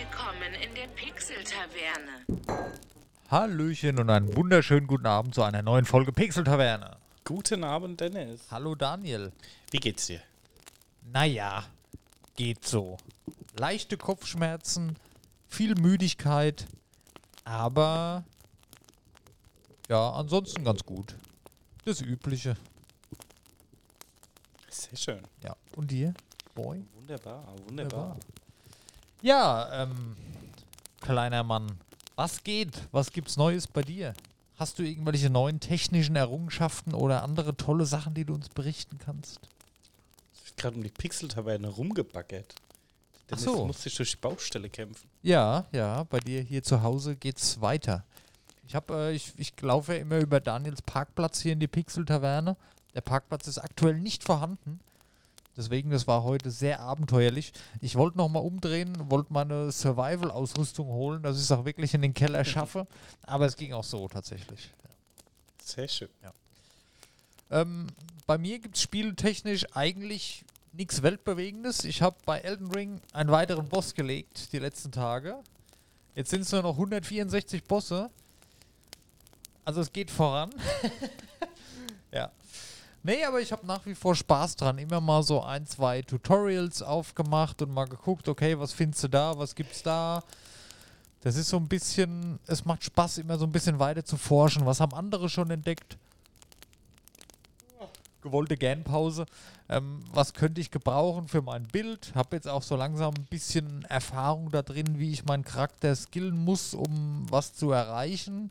Willkommen in der Pixel-Taverne. Hallöchen und einen wunderschönen guten Abend zu einer neuen Folge Pixel Taverne. Guten Abend, Dennis. Hallo Daniel. Wie geht's dir? Naja, geht so. Leichte Kopfschmerzen, viel Müdigkeit, aber ja, ansonsten ganz gut. Das Übliche. Sehr schön. Ja. Und dir, Boy? Wunderbar, wunderbar. Ja, ähm, kleiner Mann, was geht? Was gibt's Neues bei dir? Hast du irgendwelche neuen technischen Errungenschaften oder andere tolle Sachen, die du uns berichten kannst? Es wird gerade um die Pixel-Taverne rumgebaggert. Ach Dennis so. muss sich durch die Baustelle kämpfen. Ja, ja, bei dir hier zu Hause geht's weiter. Ich habe, äh, ich, ich laufe ja immer über Daniels Parkplatz hier in die Pixel-Taverne. Der Parkplatz ist aktuell nicht vorhanden. Deswegen, das war heute sehr abenteuerlich. Ich wollte nochmal umdrehen, wollte meine Survival-Ausrüstung holen, dass ich es auch wirklich in den Keller schaffe. Aber es ging auch so tatsächlich. Sehr schön. Ähm, bei mir gibt es spieltechnisch eigentlich nichts Weltbewegendes. Ich habe bei Elden Ring einen weiteren Boss gelegt die letzten Tage. Jetzt sind es nur noch 164 Bosse. Also es geht voran. ja. Nee, aber ich habe nach wie vor Spaß dran. Immer mal so ein, zwei Tutorials aufgemacht und mal geguckt, okay, was findest du da, was gibt's da. Das ist so ein bisschen, es macht Spaß, immer so ein bisschen weiter zu forschen. Was haben andere schon entdeckt? gewollte Gernpause. Ähm, was könnte ich gebrauchen für mein Bild? Habe jetzt auch so langsam ein bisschen Erfahrung da drin, wie ich meinen Charakter skillen muss, um was zu erreichen.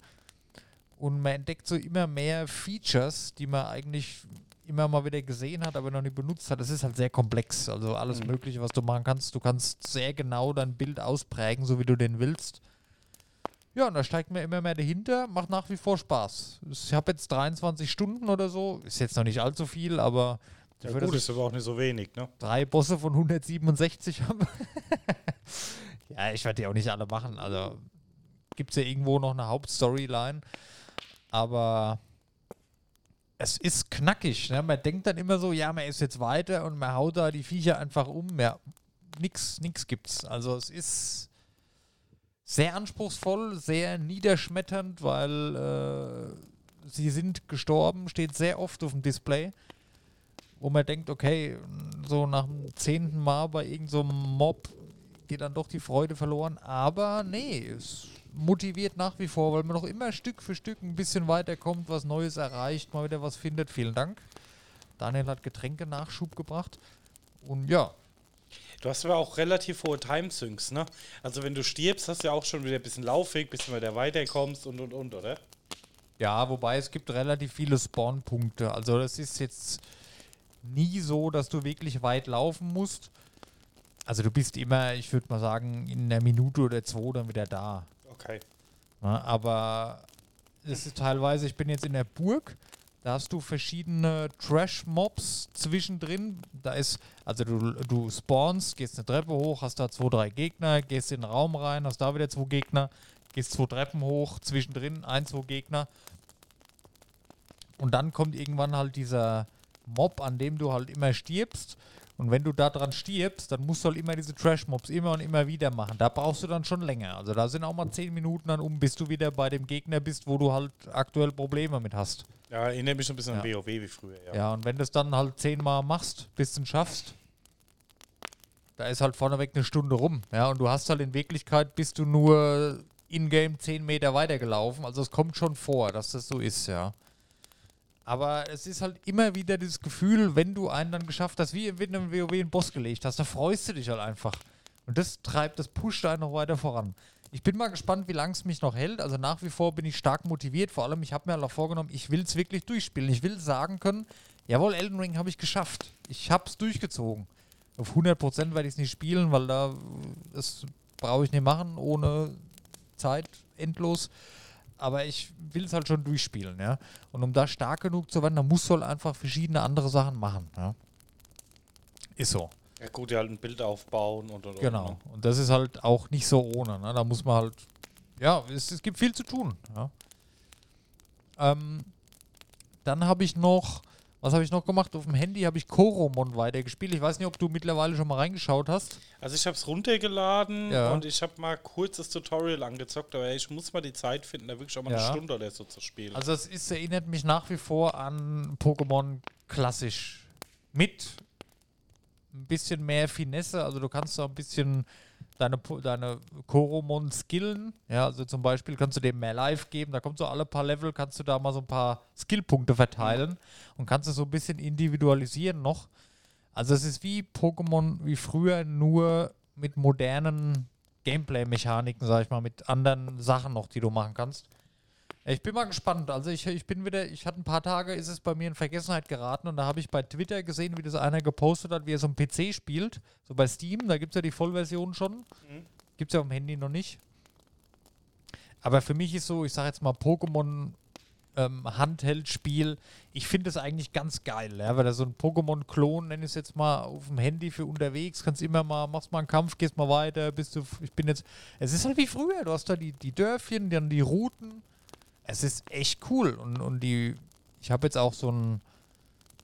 Und man entdeckt so immer mehr Features, die man eigentlich immer mal wieder gesehen hat, aber noch nie benutzt hat. Das ist halt sehr komplex. Also alles Mhm. Mögliche, was du machen kannst. Du kannst sehr genau dein Bild ausprägen, so wie du den willst. Ja, und da steigt mir immer mehr dahinter, macht nach wie vor Spaß. Ich habe jetzt 23 Stunden oder so, ist jetzt noch nicht allzu viel, aber Ja, gut, ist aber auch nicht so wenig, ne? drei Bosse von 167 habe. ja, ich werde die auch nicht alle machen. Also gibt es ja irgendwo noch eine Hauptstoryline, aber es ist knackig. Ne? Man denkt dann immer so, ja, man ist jetzt weiter und man haut da die Viecher einfach um. Ja, nix, nix gibt's. Also es ist sehr anspruchsvoll, sehr niederschmetternd, weil äh, sie sind gestorben, steht sehr oft auf dem Display, wo man denkt, okay, so nach dem zehnten Mal bei irgendeinem so Mob geht dann doch die Freude verloren. Aber nee, es motiviert nach wie vor, weil man noch immer Stück für Stück ein bisschen weiterkommt, was Neues erreicht, mal wieder was findet. Vielen Dank. Daniel hat Getränke-Nachschub gebracht. Und ja, Du hast aber auch relativ hohe Timesyncs, ne? Also wenn du stirbst, hast du ja auch schon wieder ein bisschen Laufweg, bis du wieder weiterkommst und und und, oder? Ja, wobei es gibt relativ viele Spawnpunkte. Also das ist jetzt nie so, dass du wirklich weit laufen musst. Also du bist immer, ich würde mal sagen, in einer Minute oder zwei dann wieder da. Okay. Ja, aber es ist teilweise, ich bin jetzt in der Burg, da hast du verschiedene Trash-Mobs zwischendrin. Da ist, also du, du spawnst, gehst eine Treppe hoch, hast da zwei, drei Gegner, gehst in den Raum rein, hast da wieder zwei Gegner, gehst zwei Treppen hoch, zwischendrin ein, zwei Gegner. Und dann kommt irgendwann halt dieser Mob, an dem du halt immer stirbst. Und wenn du da dran stirbst, dann musst du halt immer diese Trash-Mobs immer und immer wieder machen. Da brauchst du dann schon länger. Also da sind auch mal 10 Minuten dann um, bis du wieder bei dem Gegner bist, wo du halt aktuell Probleme mit hast. Ja, erinnert mich schon ein bisschen Ja. an WoW wie früher, ja. Ja, und wenn du es dann halt zehnmal machst, bis du es schaffst, da ist halt vorneweg eine Stunde rum. Ja, und du hast halt in Wirklichkeit bist du nur in-game 10 Meter weitergelaufen. Also es kommt schon vor, dass das so ist, ja. Aber es ist halt immer wieder dieses Gefühl, wenn du einen dann geschafft hast, wie in einem WoW einen Boss gelegt hast, da freust du dich halt einfach. Und das treibt, das pusht einen noch weiter voran. Ich bin mal gespannt, wie lange es mich noch hält. Also nach wie vor bin ich stark motiviert. Vor allem, ich habe mir halt auch vorgenommen, ich will es wirklich durchspielen. Ich will sagen können, jawohl, Elden Ring habe ich geschafft. Ich habe es durchgezogen. Auf 100% werde ich es nicht spielen, weil da, das brauche ich nicht machen, ohne Zeit, endlos. Aber ich will es halt schon durchspielen, ja. Und um da stark genug zu werden, dann musst du halt einfach verschiedene andere Sachen machen, ja. Ist so. Ja gut, ja halt ein Bild aufbauen und und und. Genau. ne? Und das ist halt auch nicht so ohne. Ne? Da muss man halt, ja, es, es gibt viel zu tun. Ja. Ähm, dann habe ich noch Was habe ich noch gemacht? Auf dem Handy habe ich Koromon weitergespielt. Ich weiß nicht, ob du mittlerweile schon mal reingeschaut hast. Also ich habe es runtergeladen Ja. und ich habe mal kurz das Tutorial angezockt, aber ich muss mal die Zeit finden, da wirklich auch mal Ja. eine Stunde oder so zu spielen. Also es ist, erinnert mich nach wie vor an Pokémon klassisch. Mit ein bisschen mehr Finesse. Also du kannst da ein bisschen deine, deine Koromon skillen. Ja, also zum Beispiel kannst du dem mehr Life geben. Da kommt so alle paar Level, kannst du da mal so ein paar Skillpunkte verteilen und kannst es so ein bisschen individualisieren noch. Also es ist wie Pokémon wie früher, nur mit modernen Gameplay-Mechaniken, sag ich mal, mit anderen Sachen noch, die du machen kannst. Ich bin mal gespannt. Also ich, ich bin wieder, ich hatte ein paar Tage, ist es bei mir in Vergessenheit geraten und da habe ich bei Twitter gesehen, wie das einer gepostet hat, wie er so am PC spielt. So bei Steam, da gibt es ja die Vollversion schon. Gibt es ja dem Handy noch nicht. Aber für mich ist so, ich sage jetzt mal Pokémon ähm, Handheld-Spiel, ich finde es eigentlich ganz geil, ja, weil da so ein Pokémon-Klon, nenne ich es jetzt mal, auf dem Handy für unterwegs, kannst immer mal, machst mal einen Kampf, gehst mal weiter, bist du, ich bin jetzt, es ist halt wie früher, du hast da die, die Dörfchen, dann die Routen, es ist echt cool und, und die, ich habe jetzt auch so ein,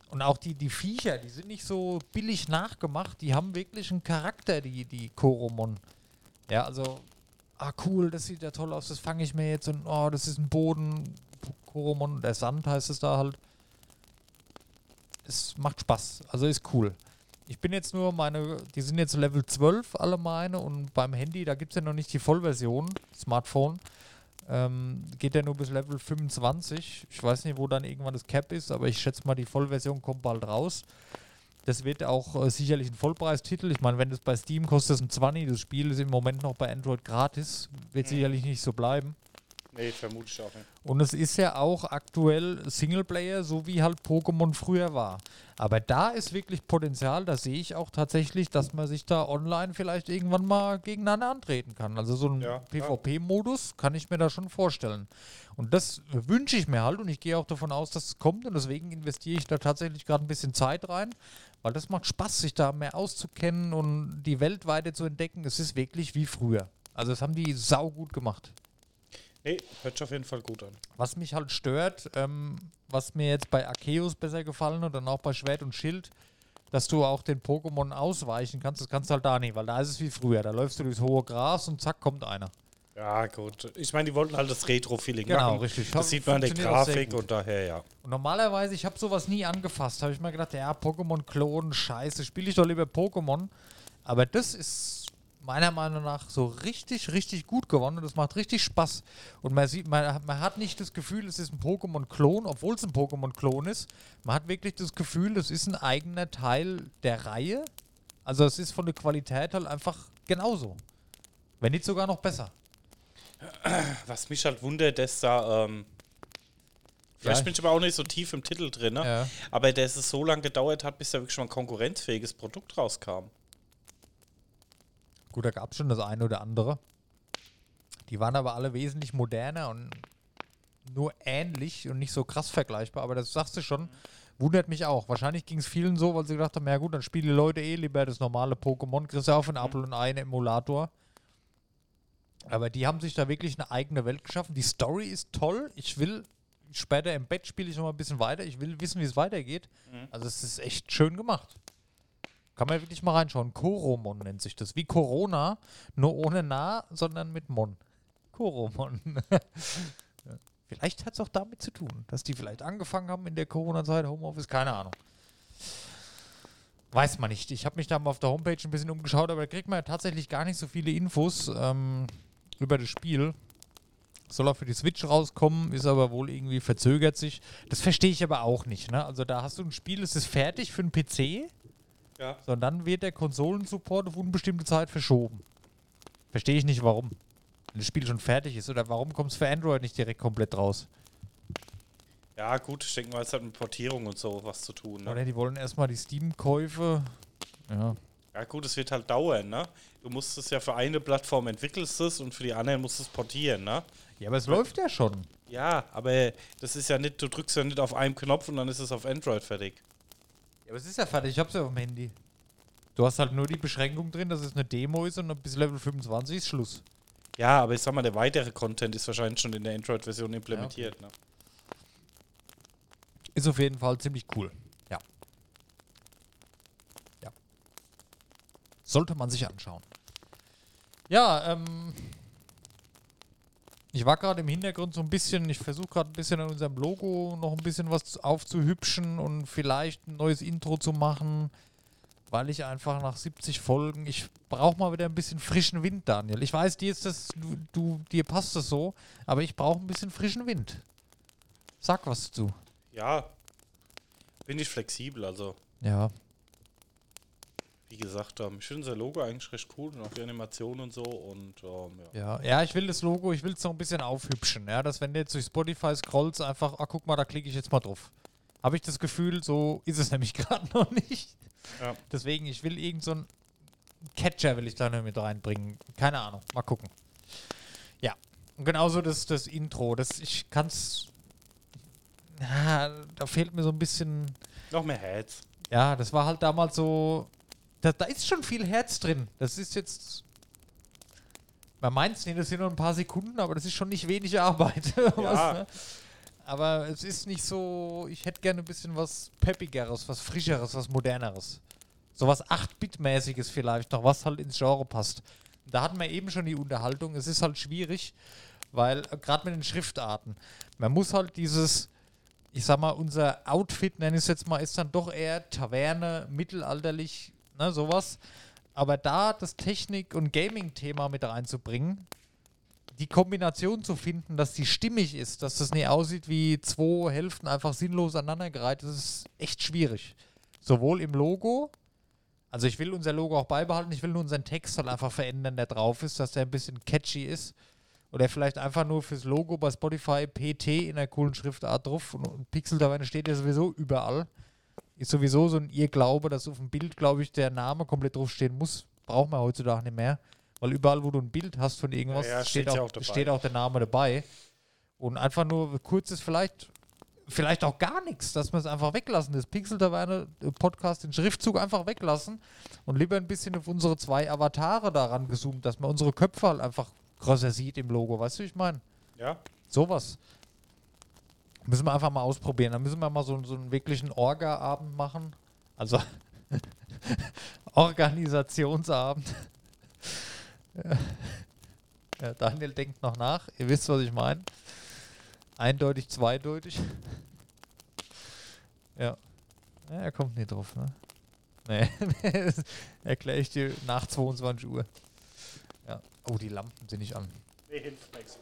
und auch die, die Viecher, die sind nicht so billig nachgemacht, die haben wirklich einen Charakter, die, die Koromon. Ja, also, ah cool, das sieht ja toll aus, das fange ich mir jetzt und oh, das ist ein Boden, Koromon, der Sand heißt es da halt. Es macht Spaß, also ist cool. Ich bin jetzt nur meine, die sind jetzt Level 12 alle meine und beim Handy, da gibt es ja noch nicht die Vollversion, Smartphone. Ähm, geht ja nur bis Level 25. Ich weiß nicht, wo dann irgendwann das Cap ist, aber ich schätze mal, die Vollversion kommt bald raus. Das wird auch äh, sicherlich ein Vollpreistitel. Ich meine, wenn das bei Steam kostet, es ein 20. Das Spiel ist im Moment noch bei Android gratis. Wird sicherlich nicht so bleiben. Nee, vermute ich auch nicht. Und es ist ja auch aktuell Singleplayer, so wie halt Pokémon früher war. Aber da ist wirklich Potenzial, da sehe ich auch tatsächlich, dass man sich da online vielleicht irgendwann mal gegeneinander antreten kann. Also so ein Ja, PvP-Modus kann ich mir da schon vorstellen. Und das wünsche ich mir halt und ich gehe auch davon aus, dass es kommt und deswegen investiere ich da tatsächlich gerade ein bisschen Zeit rein, weil das macht Spaß, sich da mehr auszukennen und die Welt weiter zu entdecken. Es ist wirklich wie früher. Also das haben die sau gut gemacht. Nee, hört sich auf jeden Fall gut an. Was mich halt stört, ähm, was mir jetzt bei Arceus besser gefallen hat und auch bei Schwert und Schild, dass du auch den Pokémon ausweichen kannst, das kannst du halt da nicht, weil da ist es wie früher. Da läufst du durchs hohe Gras und zack, kommt einer. Ja, gut. Ich meine, die wollten halt das Retro-Feeling Genau, machen. richtig. Das sieht man an der Grafik und daher, ja. Und normalerweise, ich habe sowas nie angefasst. Habe ich mir gedacht, ja, Pokémon-Klon, scheiße, spiele ich doch lieber Pokémon. Aber das ist meiner Meinung nach so richtig, richtig gut gewonnen. Das macht richtig Spaß. Und man sieht, man, man hat nicht das Gefühl, es ist ein Pokémon-Klon, obwohl es ein Pokémon-Klon ist. Man hat wirklich das Gefühl, das ist ein eigener Teil der Reihe. Also es ist von der Qualität halt einfach genauso. Wenn nicht sogar noch besser. Was mich halt wundert, dass da, ähm, vielleicht bin ich aber auch nicht so tief im Titel drin, ne? Ja. aber dass es so lange gedauert hat, bis da wirklich mal ein konkurrenzfähiges Produkt rauskam. Gut, da gab es schon das eine oder andere. Die waren aber alle wesentlich moderner und nur ähnlich und nicht so krass vergleichbar. Aber das sagst du schon, wundert mich auch. Wahrscheinlich ging es vielen so, weil sie gedacht haben, ja gut, dann spielen die Leute eh lieber das normale Pokémon. Kriegst du auch von Apple und einen Emulator. Aber die haben sich da wirklich eine eigene Welt geschaffen. Die Story ist toll. Ich will später im Bett spiele ich noch mal ein bisschen weiter. Ich will wissen, wie es weitergeht. Also es ist echt schön gemacht. Kann man wirklich mal reinschauen. Koromon nennt sich das. Wie Corona, nur ohne Na, sondern mit Mon. Koromon. Vielleicht hat es auch damit zu tun, dass die vielleicht angefangen haben in der Corona-Zeit, Homeoffice, keine Ahnung. Weiß man nicht. Ich habe mich da mal auf der Homepage ein bisschen umgeschaut, aber da kriegt man ja tatsächlich gar nicht so viele Infos ähm, über das Spiel. Soll auch für die Switch rauskommen, ist aber wohl irgendwie verzögert sich. Das verstehe ich aber auch nicht. Ne? Also da hast du ein Spiel, es ist fertig für einen PC, Ja. so, und dann wird der Konsolensupport auf unbestimmte Zeit verschoben. Verstehe ich nicht, warum. Wenn das Spiel schon fertig ist. Oder warum kommt es für Android nicht direkt komplett raus? Ja, gut, ich denke mal, es hat mit Portierung und so was zu tun. Ne? Oder die wollen erstmal die Steam-Käufe. Ja. Ja, gut, es wird halt dauern, ne? Du musst es ja für eine Plattform entwickelst es und für die anderen musst du es portieren, ne? ja, aber es läuft ja schon. Ja, aber das ist ja nicht, du drückst ja nicht auf einen Knopf und dann ist es auf Android fertig. Ja, aber es ist ja fertig, ich hab's ja auf dem Handy. Du hast halt nur die Beschränkung drin, dass es eine Demo ist und bis Level 25 ist Schluss. Ja, aber ich sag mal, der weitere Content ist wahrscheinlich schon in der Android-Version implementiert. Ja, okay. ne? Ist auf jeden Fall ziemlich cool. Ja. Ja. Sollte man sich anschauen. Ja, ähm, ich war gerade im Hintergrund so ein bisschen, ich versuche gerade ein bisschen an unserem Logo noch ein bisschen was aufzuhübschen und vielleicht ein neues Intro zu machen, weil ich einfach nach 70 Folgen, ich brauche mal wieder ein bisschen frischen Wind, Daniel. Ich weiß, dir ist das, du, du dir passt das so, aber ich brauche ein bisschen frischen Wind. Sag was zu. Ja, bin ich flexibel, also Ja, wie gesagt, ähm, ich finde unser Logo eigentlich recht cool und auch die Animation und so und ähm, ja. Ja, ja, ich will das Logo, ich will es noch ein bisschen aufhübschen. Ja, dass wenn du jetzt durch Spotify scrollst, einfach, ah, guck mal, da klicke ich jetzt mal drauf. Habe ich das Gefühl, so ist es nämlich gerade noch nicht. Ja. Deswegen, ich will irgend so einen Catcher will ich da noch mit reinbringen. Keine Ahnung, mal gucken. Ja, und genauso das, das Intro. Das, ich kann's. Ja, da fehlt mir so ein bisschen. Noch mehr Heads. Ja, das war halt damals so. Da, da ist schon viel Herz drin. Das ist jetzt. Man meint es nicht, das sind nur ein paar Sekunden, aber das ist schon nicht wenig Arbeit. Was, ne? Aber es ist nicht so. Ich hätte gerne ein bisschen was Peppigeres, was Frischeres, was Moderneres. So was 8-Bit-mäßiges vielleicht noch, was halt ins Genre passt. Da hatten wir eben schon die Unterhaltung. Es ist halt schwierig, weil äh, gerade mit den Schriftarten, man muss halt dieses ich sag mal, unser Outfit, nenne ich es jetzt mal, ist dann doch eher Taverne, mittelalterlich, ne, sowas. Aber da das Technik- und Gaming-Thema mit reinzubringen, die Kombination zu finden, dass die stimmig ist, dass das nicht aussieht wie zwei Hälften einfach sinnlos aneinandergereiht, das ist echt schwierig. Sowohl im Logo, also ich will unser Logo auch beibehalten, ich will nur unseren Text halt einfach verändern, der drauf ist, dass der ein bisschen catchy ist. Oder vielleicht einfach nur fürs Logo bei Spotify PT in einer coolen Schriftart drauf. Und, und Pixel Taverne steht ja sowieso überall. Ist sowieso so ein Irrglaube, dass auf dem Bild, glaube ich, der Name komplett draufstehen muss. Braucht man heutzutage nicht mehr. Weil überall, wo du ein Bild hast von irgendwas, Ja, ja, steht, auch, auch steht auch der Name dabei. Und einfach nur kurzes, vielleicht, vielleicht auch gar nichts, dass wir es einfach weglassen. Das Pixel Taverne äh, Podcast, den Schriftzug einfach weglassen und lieber ein bisschen auf unsere zwei Avatare daran gezoomt, dass man unsere Köpfe halt einfach größer sieht im Logo. Weißt du, wie ich meine? Ja, Sowas. Müssen wir einfach mal ausprobieren. Dann müssen wir mal so, so einen wirklichen Orga-Abend machen. Also Organisationsabend. ja. Daniel denkt noch nach. Ihr wisst, was ich meine. Eindeutig, zweideutig. Ja. ja. Er kommt nicht drauf, ne? Nee, erkläre ich dir nach 22 Uhr. Ja. Oh, die Lampen sind nicht an. nee, hilft nichts.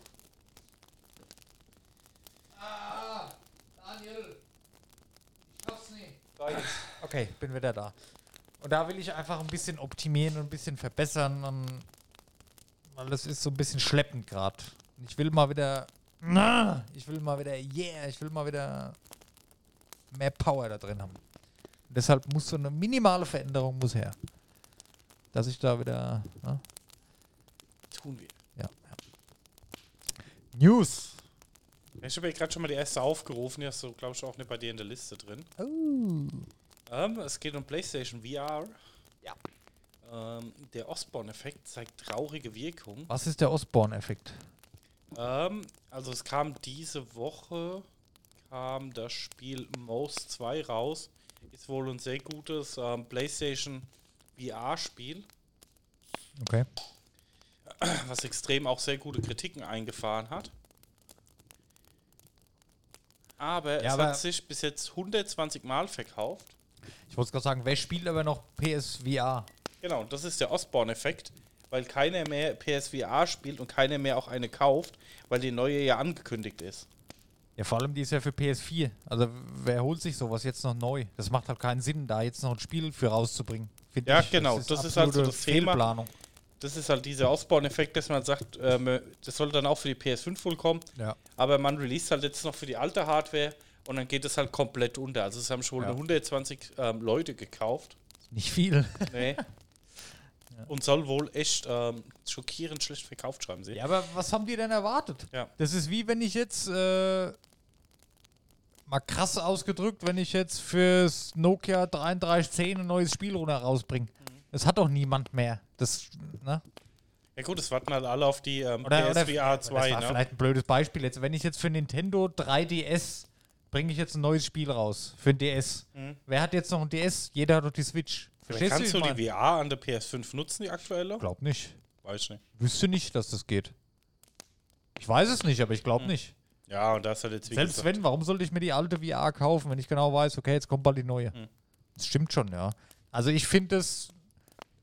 Ah, Daniel. Ich schaff's nicht. Okay, bin wieder da. Und da will ich einfach ein bisschen optimieren und ein bisschen verbessern, und, weil das ist so ein bisschen schleppend gerade. Ich will mal wieder, na, ich will mal wieder, yeah, ich will mal wieder mehr Power da drin haben. Und deshalb muss so eine minimale Veränderung muss her. Dass ich da wieder, ne? Tun wir. ja, ja. News. Ich habe ja gerade schon mal die erste aufgerufen, die hast du, glaube ich, auch nicht bei dir in der Liste drin. Oh. Ähm, es geht um PlayStation VR. Ja. Ähm, der Osborne-Effekt zeigt traurige Wirkung. Was ist der Osborne-Effekt? Ähm, also es kam diese Woche, kam das Spiel Most 2 raus. Ist wohl ein sehr gutes ähm, PlayStation VR-Spiel, Okay. was extrem auch sehr gute Kritiken eingefahren hat. Aber Ja, es aber- hat sich bis jetzt 120 Mal verkauft. Ich wollte gerade sagen, wer spielt aber noch PSVR? Genau, und das ist der Osborne-Effekt, weil keiner mehr PSVR spielt und keiner mehr auch eine kauft, weil die neue ja angekündigt ist. Ja, vor allem die ist ja für PS4. Also wer holt sich sowas jetzt noch neu? Das macht halt keinen Sinn, da jetzt noch ein Spiel für rauszubringen. Find Ja, genau, das ist halt so absolute das Thema. Das ist halt dieser Osborne-Effekt, dass man sagt, ähm, das soll dann auch für die PS5 wohl kommen, Ja. aber man release halt jetzt noch für die alte Hardware und dann geht es halt komplett unter. Also es haben schon Ja. 120 ähm, Leute gekauft. Nicht viel. Nee. Und soll wohl echt ähm, schockierend schlecht verkauft, schreiben sie. Ja, aber was haben die denn erwartet? Ja. Das ist wie wenn ich jetzt, äh, mal krass ausgedrückt, wenn ich jetzt fürs Nokia 3310 ein neues Spiel runter rausbringe. Das hat doch niemand mehr. Das, ne? Ja gut, es warten halt alle auf die ähm, Oder, PSVR das 2, war ne? vielleicht ein blödes Beispiel jetzt. Wenn ich jetzt für Nintendo 3DS bringe ich jetzt ein neues Spiel raus für ein DS. Mhm. Wer hat jetzt noch ein DS? Jeder hat doch die Switch. Verstehst Kannst du ich die VR an der PS5 nutzen, die aktuelle? Glaub nicht. Weiß ich nicht. Wüsste nicht, dass das geht. Ich weiß es nicht, aber ich glaube nicht. Ja, und das hat jetzt Selbst gesagt, wenn, warum sollte ich mir die alte VR kaufen, wenn ich genau weiß, okay, jetzt kommt bald die neue? Hm. Das stimmt schon, ja. Also ich finde, das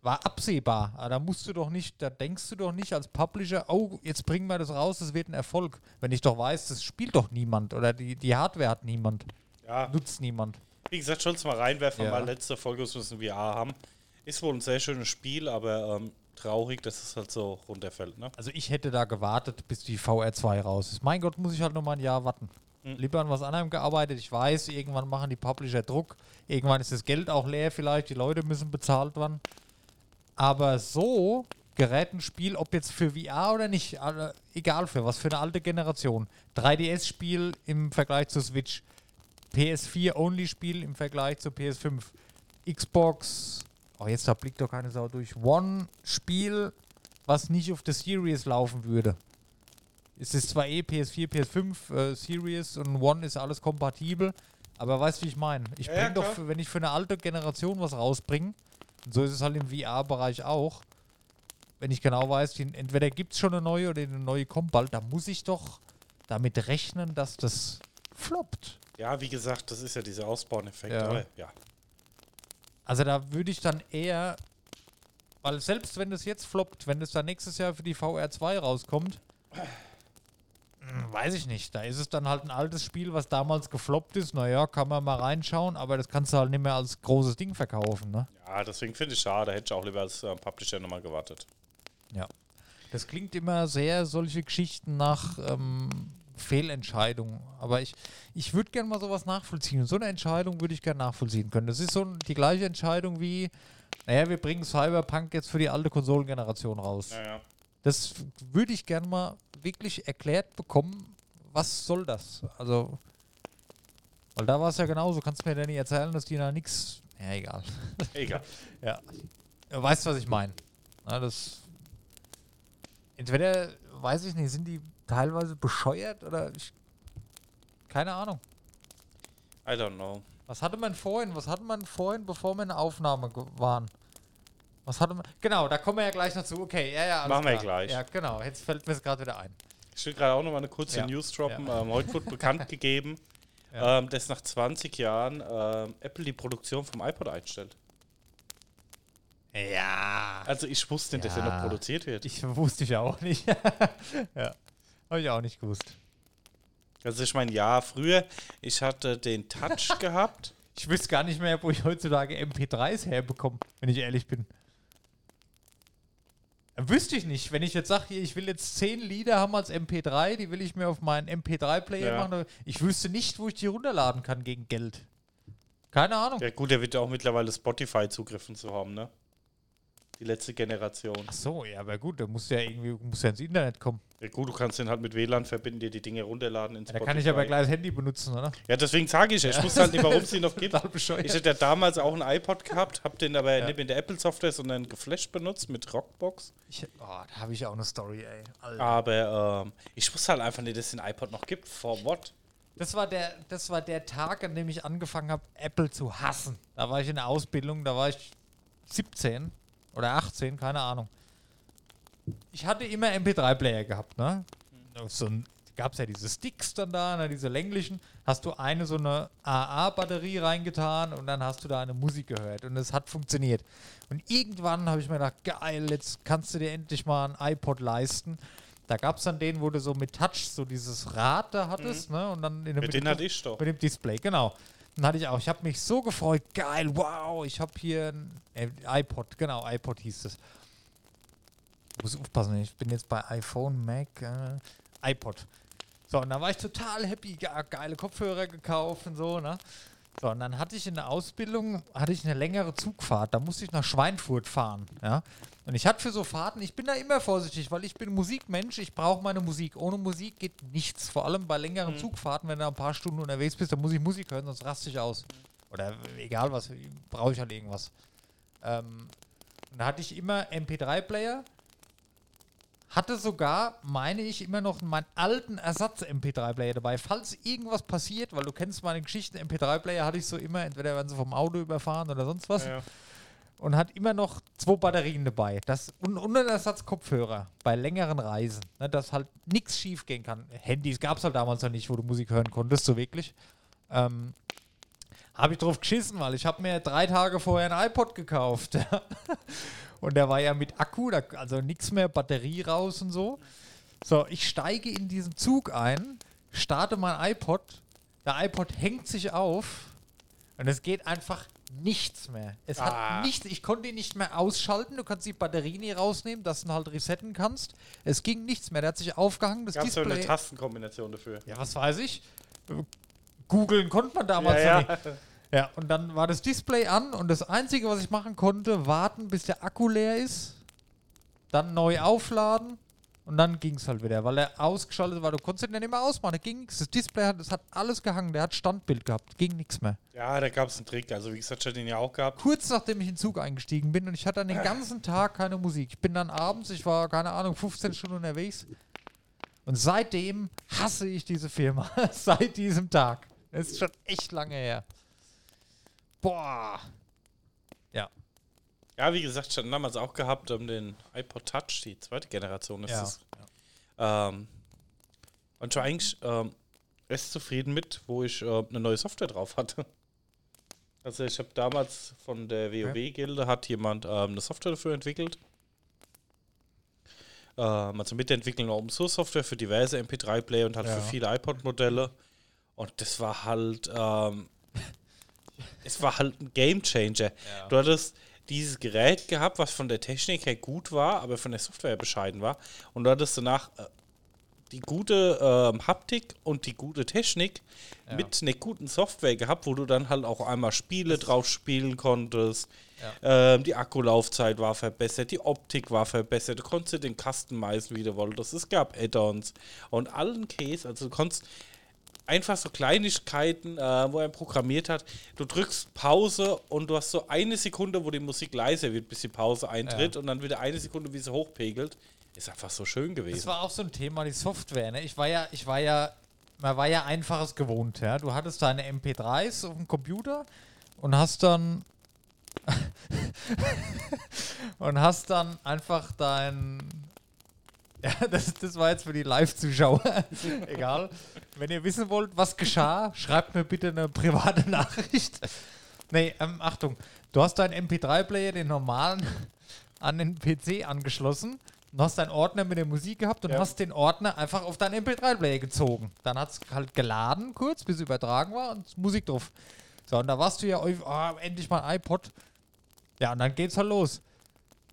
war absehbar. Da musst du doch nicht, da denkst du doch nicht als Publisher, oh, jetzt bringen wir das raus, das wird ein Erfolg. Wenn ich doch weiß, das spielt doch niemand oder die, die Hardware hat niemand, ja, nutzt niemand. wie gesagt, schon mal reinwerfen, Ja. weil letzte Folge, dass wir es in VR haben. Ist wohl ein sehr schönes Spiel, aber ähm, traurig, dass es halt so runterfällt, ne? Also ich hätte da gewartet, bis die VR2 raus ist. Mein Gott, muss ich halt noch mal ein Jahr warten. Hm. Lieber an was anderem gearbeitet. Ich weiß, irgendwann machen die Publisher Druck. Irgendwann ist das Geld auch leer vielleicht. Die Leute müssen bezahlt werden. Aber so gerät ein Spiel, ob jetzt für VR oder nicht, egal für was, für eine alte Generation. 3DS-Spiel im Vergleich zur Switch. PS4-Only-Spiel im Vergleich zur PS5. Xbox, oh jetzt da blickt doch keine Sau durch. One-Spiel, was nicht auf der Series laufen würde. Es ist zwar eh PS4, PS5, äh, Series und One ist alles kompatibel, aber weißt du, wie ich meine? Ich Ja, ja, bring doch, wenn ich für eine alte Generation was rausbringe, und so ist es halt im VR-Bereich auch, wenn ich genau weiß, die, entweder gibt es schon eine neue oder eine neue kommt bald, da muss ich doch damit rechnen, dass das floppt. Ja, wie gesagt, das ist ja dieser Ausbaueffekt. Ja. Ja. Also da würde ich dann eher, weil selbst wenn das jetzt floppt, wenn das dann nächstes Jahr für die VR2 rauskommt, weiß ich nicht. Da ist es dann halt ein altes Spiel, was damals gefloppt ist. Naja, kann man mal reinschauen, aber das kannst du halt nicht mehr als großes Ding verkaufen. Ne? ja, deswegen finde ich schade. Hätte ich auch lieber als äh, Publisher nochmal gewartet. Ja. Das klingt immer sehr solche Geschichten nach ähm, Fehlentscheidungen. Aber ich, ich würde gerne mal sowas nachvollziehen. Und so eine Entscheidung würde ich gerne nachvollziehen können. Das ist so die gleiche Entscheidung wie, naja, wir bringen Cyberpunk jetzt für die alte Konsolengeneration raus. Ja, ja. Das würde ich gerne mal wirklich erklärt bekommen. Was soll das? Also, weil da war es ja genauso. Kannst du mir denn nicht erzählen, dass die da nichts. Ja, egal. Egal. Ja. Du weißt, was ich meine. Das. Entweder, weiß ich nicht, sind die teilweise bescheuert oder ich. Keine Ahnung. I don't know. Was hatte man vorhin? Was hatte man vorhin, bevor wir in der Aufnahme waren? Was hatte man? Genau, da kommen wir ja gleich noch zu. Okay, ja, ja. Machen wir gleich. Ja, genau. Jetzt fällt mir es gerade wieder ein. Ich will gerade auch noch mal eine kurze Ja. News droppen. Ja. Ähm, heute wurde bekannt gegeben, Ja. ähm, dass nach 20 Jahren ähm, Apple die Produktion vom iPod einstellt. Ja. Also ich wusste nicht, dass er Ja. noch produziert wird. Ich wusste ich auch nicht. ja. Habe ich auch nicht gewusst. Also ich meine, ja, früher, ich hatte den Touch gehabt. Ich wüsste gar nicht mehr, wo ich heutzutage MP3s herbekomme, wenn ich ehrlich bin. Wüsste ich nicht. Wenn ich jetzt sage, ich will jetzt 10 Lieder haben als MP3, die will ich mir auf meinen MP3-Player Ja. machen. Ich wüsste nicht, wo ich die runterladen kann gegen Geld. Keine Ahnung. Ja gut, der wird ja auch mittlerweile Spotify-Zugriffen zu haben, ne? Die letzte Generation. Ach so, ja, aber gut, da muss ja irgendwie muss ja ins Internet kommen. Ja gut, du kannst den halt mit WLAN verbinden, dir die Dinge runterladen in Ja, da kann ich aber gleich das Handy benutzen, oder? Ja, deswegen sage ich ja, ich wusste halt nicht, warum es die noch gibt. Ich hätte ja damals auch ein iPod gehabt, habe den aber Ja. nicht mit der Apple-Software, sondern geflasht benutzt mit Rockbox. Ich, oh, da habe ich auch eine Story, ey. Alter. Aber ähm, ich wusste halt einfach nicht, dass es den iPod noch gibt. For what? Das war, der, das war der Tag, an dem ich angefangen habe, Apple zu hassen. Da war ich in der Ausbildung, da war ich 17 oder 18, keine Ahnung. Ich hatte immer MP3-Player gehabt, ne? So gab es ja diese Sticks dann da, ne, diese länglichen. Hast du eine so eine AA-Batterie reingetan und dann hast du da eine Musik gehört und es hat funktioniert. Und irgendwann habe ich mir gedacht, geil, jetzt kannst du dir endlich mal ein iPod leisten. Da gab es dann den, wo du so mit Touch so dieses Rad da hattest, ne? Und dann in Mitte den hatte ich doch. mit dem Display, genau. Dann hatte ich auch. Ich habe mich so gefreut. Geil, wow, ich habe hier ein äh, iPod, genau, iPod hieß es. Ich muss aufpassen, ich bin jetzt bei iPhone, Mac, äh, iPod. So, und da war ich total happy, ge geile Kopfhörer gekauft und so, ne? So, und dann hatte ich in der Ausbildung, hatte ich eine längere Zugfahrt, da musste ich nach Schweinfurt fahren, ja? Und ich hatte für so Fahrten, ich bin da immer vorsichtig, weil ich bin Musikmensch, ich brauche meine Musik. Ohne Musik geht nichts. Vor allem bei längeren Zugfahrten, wenn du ein paar Stunden unterwegs bist, dann muss ich Musik hören, sonst raste ich aus. Oder egal was, brauche ich halt irgendwas. Ähm, und da hatte ich immer MP3-Player, hatte sogar, meine ich, immer noch meinen alten Ersatz-MP3-Player dabei. Falls irgendwas passiert, weil du kennst meine Geschichten, MP3-Player hatte ich so immer, entweder werden sie vom Auto überfahren oder sonst was. Ja, und hat immer noch zwei Batterien dabei. Das, und, und einen Ersatz Kopfhörer bei längeren Reisen, ne, dass halt nichts schief gehen kann. Handys gab es halt damals noch nicht, wo du Musik hören konntest, so wirklich. Ähm, habe ich drauf geschissen, weil ich habe mir drei Tage vorher ein iPod gekauft. und der war ja mit Akku, da, also nichts mehr Batterie raus und so. So, ich steige in diesen Zug ein, starte mein iPod, der iPod hängt sich auf und es geht einfach nichts mehr. Es Ah. hat nichts, ich konnte ihn nicht mehr ausschalten, du kannst die Batterie nie rausnehmen, dass du ihn halt resetten kannst. Es ging nichts mehr, der hat sich aufgehangen, das Gab es so eine Display. Tastenkombination dafür? ja, was weiß ich. Googeln konnte man damals ja, ja. nicht. Ja, und dann war das Display an und das Einzige, was ich machen konnte, warten, bis der Akku leer ist, dann neu aufladen und dann ging es halt wieder, weil er ausgeschaltet war. Du konntest ihn ja nicht mehr ausmachen, da ging nichts. Das Display hat, das hat alles gehangen, der hat Standbild gehabt, ging nichts mehr. ja, da gab es einen Trick. Also wie gesagt, ich hatte den ja auch gehabt. Kurz nachdem ich in den Zug eingestiegen bin und ich hatte dann den ganzen Tag keine Musik. Ich bin dann abends, ich war, keine Ahnung, 15 Stunden unterwegs und seitdem hasse ich diese Firma. Seit diesem Tag. Das ist schon echt lange her. Boah. Ja. Ja, wie gesagt, hatte damals auch gehabt um, den iPod Touch, die zweite Generation ist Ja. es. Ähm, und ich war eigentlich ähm, recht zufrieden mit, wo ich äh, eine neue Software drauf hatte. Also ich habe damals von der WoW-Gilde hat jemand ähm, eine Software dafür entwickelt. Ähm, also mitentwickeln Open Source Software für diverse MP3-Player und halt Ja. für viele iPod-Modelle. Und das war halt, ähm, es war halt ein Game Changer. Du hattest dieses Gerät gehabt, was von der Technik her gut war, aber von der Software bescheiden war. Und du hattest danach äh, die gute ähm, Haptik und die gute Technik Ja. mit einer guten Software gehabt, wo du dann halt auch einmal Spiele drauf spielen konntest. Ähm, die Akkulaufzeit war verbessert, die Optik war verbessert, du konntest den customizen, wie du wolltest. Es gab Add-ons und allen Case, also du konntest einfach so Kleinigkeiten, äh, wo er programmiert hat. Du drückst Pause und du hast so eine Sekunde, wo die Musik leiser wird, bis die Pause eintritt und dann wieder eine Sekunde, wie sie hochpegelt. Ist einfach so schön Das gewesen. war auch so ein Thema, die Software. Ne? Ich war ja, ich war ja, man war ja einfaches gewohnt. Ja? Du hattest deine MP3s auf dem Computer und hast dann und hast dann einfach dein ja, das, das war jetzt für die Live-Zuschauer. Egal. Wenn ihr wissen wollt, was geschah, schreibt mir bitte eine private Nachricht. Nee, ähm, Achtung. Du hast deinen MP3-Player, den normalen, an den PC angeschlossen und hast deinen Ordner mit der Musik gehabt und Ja. hast den Ordner einfach auf deinen MP3-Player gezogen. Dann hat es halt geladen kurz, bis übertragen war und Musik drauf. So, und da warst du ja, ah, endlich mal ein iPod. Ja, und dann geht's halt los.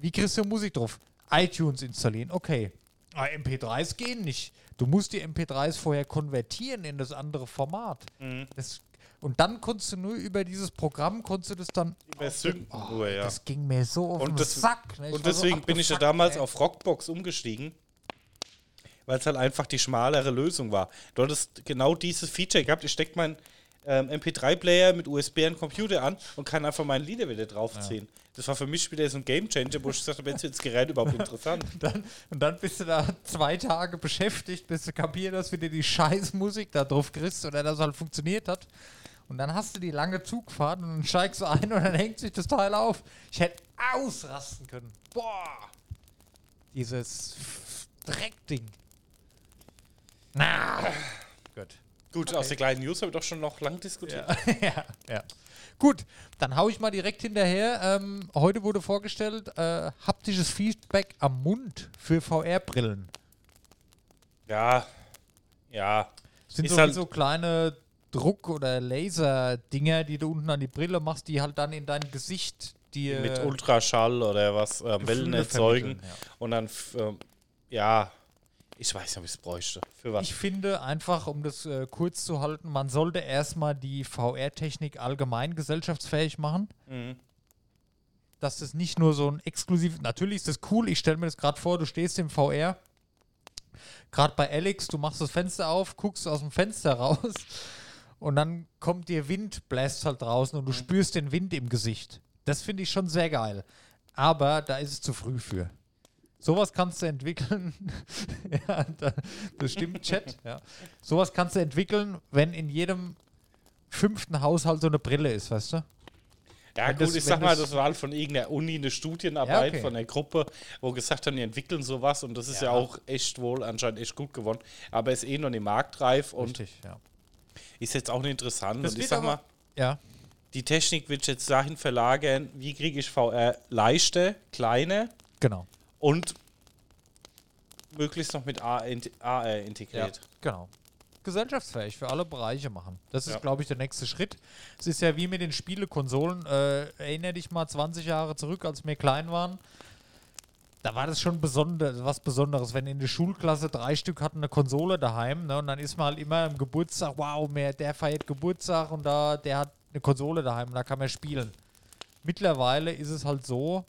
Wie kriegst du Musik drauf? iTunes installieren, okay. Aber MP3s gehen nicht. Du musst die MP3s vorher konvertieren in das andere Format. Mhm. Das, und dann konntest du nur über dieses Programm, konntest du das dann. Über Synken Oh, nur, ja. Das ging mir so auf Und den das- Sack. Ne? Und war so deswegen bin ich ja damals ey. auf Rockbox umgestiegen, weil es halt einfach die schmalere Lösung war. Du hattest genau dieses Feature gehabt. Ich stecke meinen ähm, MP3-Player mit USB an den Computer an und kann einfach meine Lieder wieder draufziehen. Das war für mich wieder so ein Gamechanger, wo ich gesagt habe, jetzt wird das Gerät überhaupt interessant. Dann, und dann bist du da zwei Tage beschäftigt, bis du kapiert hast, wie du die Scheißmusik da drauf kriegst oder das halt funktioniert hat. Und dann hast du die lange Zugfahrt und dann steigst du ein und dann hängt sich das Teil auf. Ich hätte ausrasten können. Boah! Dieses Dreckding. Na! Gut. Gut, aus der kleinen News habe ich doch schon noch lang diskutiert. ja, ja. Gut, dann hau ich mal direkt hinterher. Ähm, heute wurde vorgestellt, äh, haptisches Feedback am Mund für VR-Brillen. Ja, ja. Sind so, halt- so kleine Druck- oder Laser-Dinger, die du unten an die Brille machst, die halt dann in dein Gesicht dir mit Ultraschall oder was, ähm, Wellen erzeugen. ja. Und dann, ähm, ja, ich weiß nicht, ob ich es bräuchte. Für was? Ich finde einfach, um das äh, kurz zu halten, man sollte erstmal die VR-Technik allgemein gesellschaftsfähig machen. Mhm. Dass das nicht nur so ein exklusiv. Natürlich ist das cool, ich stelle mir das gerade vor, du stehst im VR. Gerade bei Alex, du machst das Fenster auf, guckst aus dem Fenster raus und dann kommt dir Wind, bläst halt draußen und du spürst den Wind im Gesicht. Das finde ich schon sehr geil. Aber da ist es zu früh für. Sowas kannst du entwickeln. ja, da, das stimmt, Chat. Ja. Sowas kannst du entwickeln, wenn in jedem fünften Haushalt so eine Brille ist, weißt du? Ja, Wenn gut, das- ich sag mal, das- war halt von irgendeiner Uni eine Studienarbeit Ja, okay. von der Gruppe, wo gesagt haben, die entwickeln sowas und das ist ja, Ja. auch echt wohl anscheinend echt gut geworden. Aber ist eh noch nicht marktreif und Richtig, ja. ist jetzt auch nicht interessant. Das und ich sag aber- mal, Ja, die Technik wird jetzt dahin verlagern, wie kriege ich VR leichte, kleine genau. Und möglichst noch mit AR, AR integriert. Genau. Gesellschaftsfähig für alle Bereiche machen. Das ist, Ja. glaube ich, der nächste Schritt. Es ist ja wie mit den Spielekonsolen. Äh, erinnere dich mal 20 Jahre zurück, als wir klein waren. Da war das schon besonder, was Besonderes, wenn in der Schulklasse drei Stück hatten eine Konsole daheim. Ne, und dann ist man halt immer im Geburtstag, wow, mehr, der feiert Geburtstag und da, der hat eine Konsole daheim und da kann man spielen. Mittlerweile ist es halt so,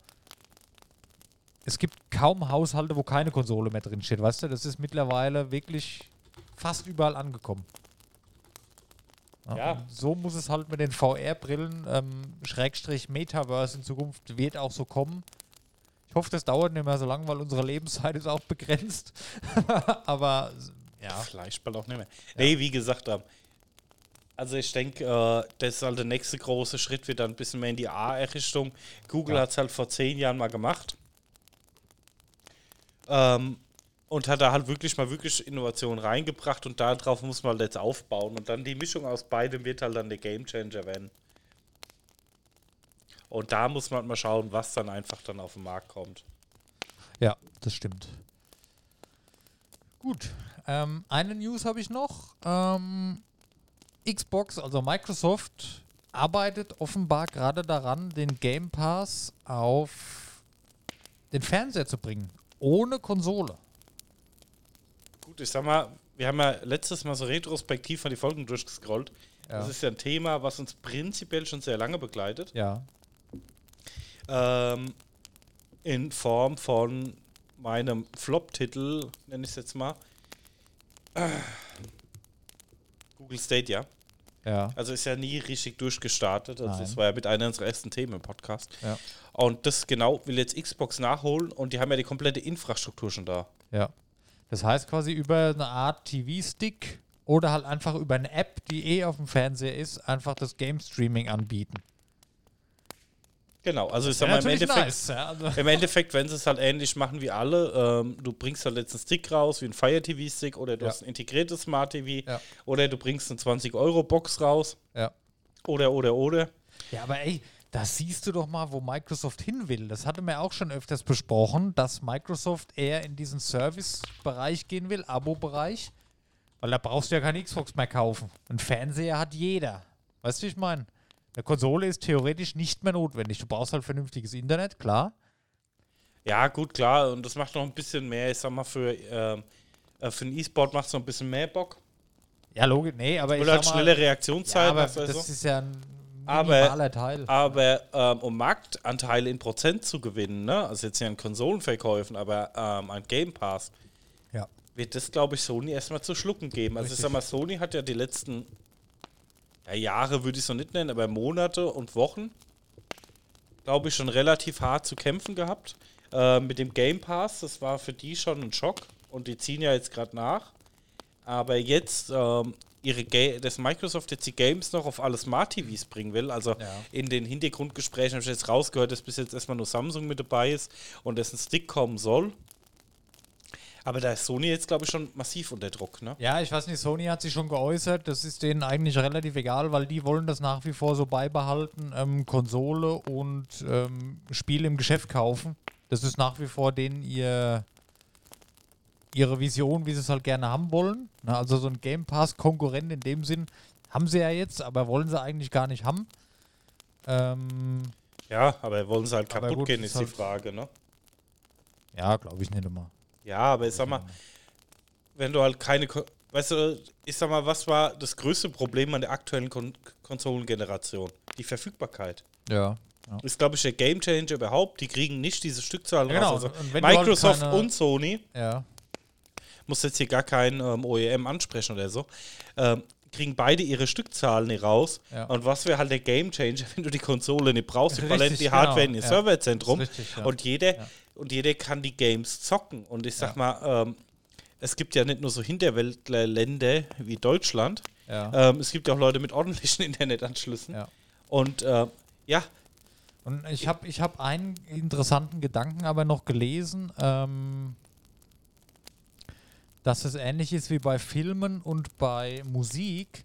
es gibt kaum Haushalte, wo keine Konsole mehr drin steht, weißt du? Das ist mittlerweile wirklich fast überall angekommen. Ja. und So muss es halt mit den VR-Brillen, ähm, Schrägstrich Metaverse in Zukunft wird auch so kommen. Ich hoffe, das dauert nicht mehr so lange, weil unsere Lebenszeit ist auch begrenzt. Aber ja, Vielleicht bald auch nicht mehr. Nee, wie gesagt, ähm, also ich denke, äh, das ist halt der nächste große Schritt, wird dann ein bisschen mehr in die AR-Richtung. Google Ja. hat es halt vor zehn Jahren mal gemacht. Ähm, und hat da halt wirklich mal wirklich Innovation reingebracht und darauf muss man halt jetzt aufbauen. Und dann die Mischung aus beidem wird halt dann der Gamechanger werden. Und da muss man halt mal schauen, was dann einfach dann auf den Markt kommt. ja, das stimmt. Gut, ähm, eine News habe ich noch. Ähm, Xbox, also Microsoft, arbeitet offenbar gerade daran, den Game Pass auf den Fernseher zu bringen. Ohne Konsole. Gut, ich sag mal, wir haben ja letztes Mal so retrospektiv mal die Folgen durchgescrollt. Ja. Das ist ja ein Thema, was uns prinzipiell schon sehr lange begleitet. Ja. Ähm, in Form von meinem Flop-Titel, nenne ich es jetzt mal. Ah. Google Stadia. Ja. Also ist ja nie richtig durchgestartet. Also Nein. das war ja mit einer unserer ersten Themen im Podcast. Ja. Und das genau will jetzt Xbox nachholen und die haben ja die komplette Infrastruktur schon da. Ja. Das heißt quasi über eine Art TV-Stick oder halt einfach über eine App, die eh auf dem Fernseher ist, einfach das Game-Streaming anbieten. Genau, also ich Ja, sag mal, im Endeffekt, nice, ja, also Im Endeffekt, wenn sie es halt ähnlich machen wie alle, ähm, du bringst halt jetzt einen Stick raus, wie ein Fire TV Stick, oder du Ja. hast ein integriertes Smart TV, Ja. oder du bringst eine 20-Euro-Box raus, ja. oder, oder, oder. ja, aber ey, da siehst du doch mal, wo Microsoft hin will. Das hatten wir auch schon öfters besprochen, dass Microsoft eher in diesen Service-Bereich gehen will, Abo-Bereich, weil da brauchst du ja keine Xbox mehr kaufen. Ein Fernseher hat jeder. Weißt du, wie ich meine? Eine Konsole ist theoretisch nicht mehr notwendig. Du brauchst halt vernünftiges Internet, klar. Ja, gut, klar, und das macht noch ein bisschen mehr, ich sag mal, für, ähm, äh, für den E-Sport macht es noch ein bisschen mehr Bock. Ja, logisch, nee, aber ich Oder sag halt mal, schnelle ja, Reaktionszeit, aber was weiß das so. ist ja ein Aber- Teil. Aber ähm, um Marktanteile in Prozent zu gewinnen, ne? also jetzt nicht an Konsolenverkäufen, aber ähm, an Game Pass, ja. wird das, glaube ich, Sony erstmal zu schlucken geben. Also ich Richtig. sag mal, Sony hat ja die letzten ja, Jahre, würde ich es noch nicht nennen, aber Monate und Wochen, glaube ich, schon relativ hart zu kämpfen gehabt. Äh, mit dem Game Pass, das war für die schon ein Schock und die ziehen ja jetzt gerade nach. Aber jetzt, ähm, ihre Ga dass Microsoft jetzt die Games noch auf alle Smart TVs bringen will, also Ja. in den Hintergrundgesprächen habe ich jetzt rausgehört, dass bis jetzt erstmal nur Samsung mit dabei ist und dass ein Stick kommen soll. Aber da ist Sony jetzt, glaube ich, schon massiv unter Druck, ne? Ja, ich weiß nicht, Sony hat sich schon geäußert, das ist denen eigentlich relativ egal, weil die wollen das nach wie vor so beibehalten, ähm, Konsole und ähm, Spiele im Geschäft kaufen. Das ist nach wie vor denen ihr, ihre Vision, wie sie es halt gerne haben wollen. Na, also so ein Game Pass-Konkurrent in dem Sinn haben sie ja jetzt, aber wollen sie eigentlich gar nicht haben. Ähm, Ja, aber wollen sie halt kaputt gut, gehen, ist ist die halt- Frage, ne? ja, glaube ich nicht immer. Ja, aber ich sag mal, wenn du halt keine. Ko weißt du, ich sag mal, was war das größte Problem an der aktuellen Kon Konsolengeneration? Die Verfügbarkeit. Ja. Ist, glaube ich, der Gamechanger überhaupt. Die kriegen nicht diese Stückzahlen Ja, genau. raus. Also du halt Microsoft keine- und Sony, Ja. muss jetzt hier gar kein ähm, OEM ansprechen oder so, ähm, kriegen beide ihre Stückzahlen nicht raus. Ja. Und was wäre halt der Gamechanger, wenn du die Konsole nicht brauchst? Die Richtig, die genau. Hardware in ihr Ja. Serverzentrum richtig, ja. und jeder Ja. Und jeder kann die Games zocken. Und ich sag Ja. mal, ähm, es gibt ja nicht nur so Hinterwäldler-Länder wie Deutschland, Ja. ähm, es gibt ja auch Leute mit ordentlichen Internetanschlüssen. ja. Und äh, ja, Und ich habe ich hab einen interessanten Gedanken aber noch gelesen, ähm, dass es ähnlich ist wie bei Filmen und bei Musik.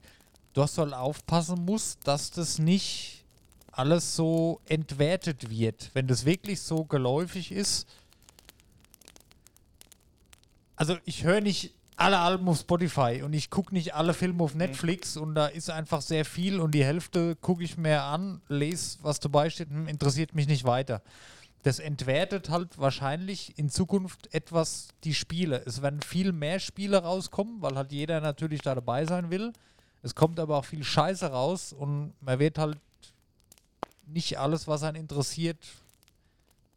Du hast halt aufpassen musst, dass das nicht alles so entwertet wird. Wenn das wirklich so geläufig ist. Also ich höre nicht alle Alben auf Spotify und ich gucke nicht alle Filme auf Netflix und da ist einfach sehr viel und die Hälfte gucke ich mir an, lese, was dabei steht, hm, interessiert mich nicht weiter. Das entwertet halt wahrscheinlich in Zukunft etwas die Spiele. Es werden viel mehr Spiele rauskommen, weil halt jeder natürlich da dabei sein will. Es kommt aber auch viel Scheiße raus und man wird halt nicht alles, was einen interessiert,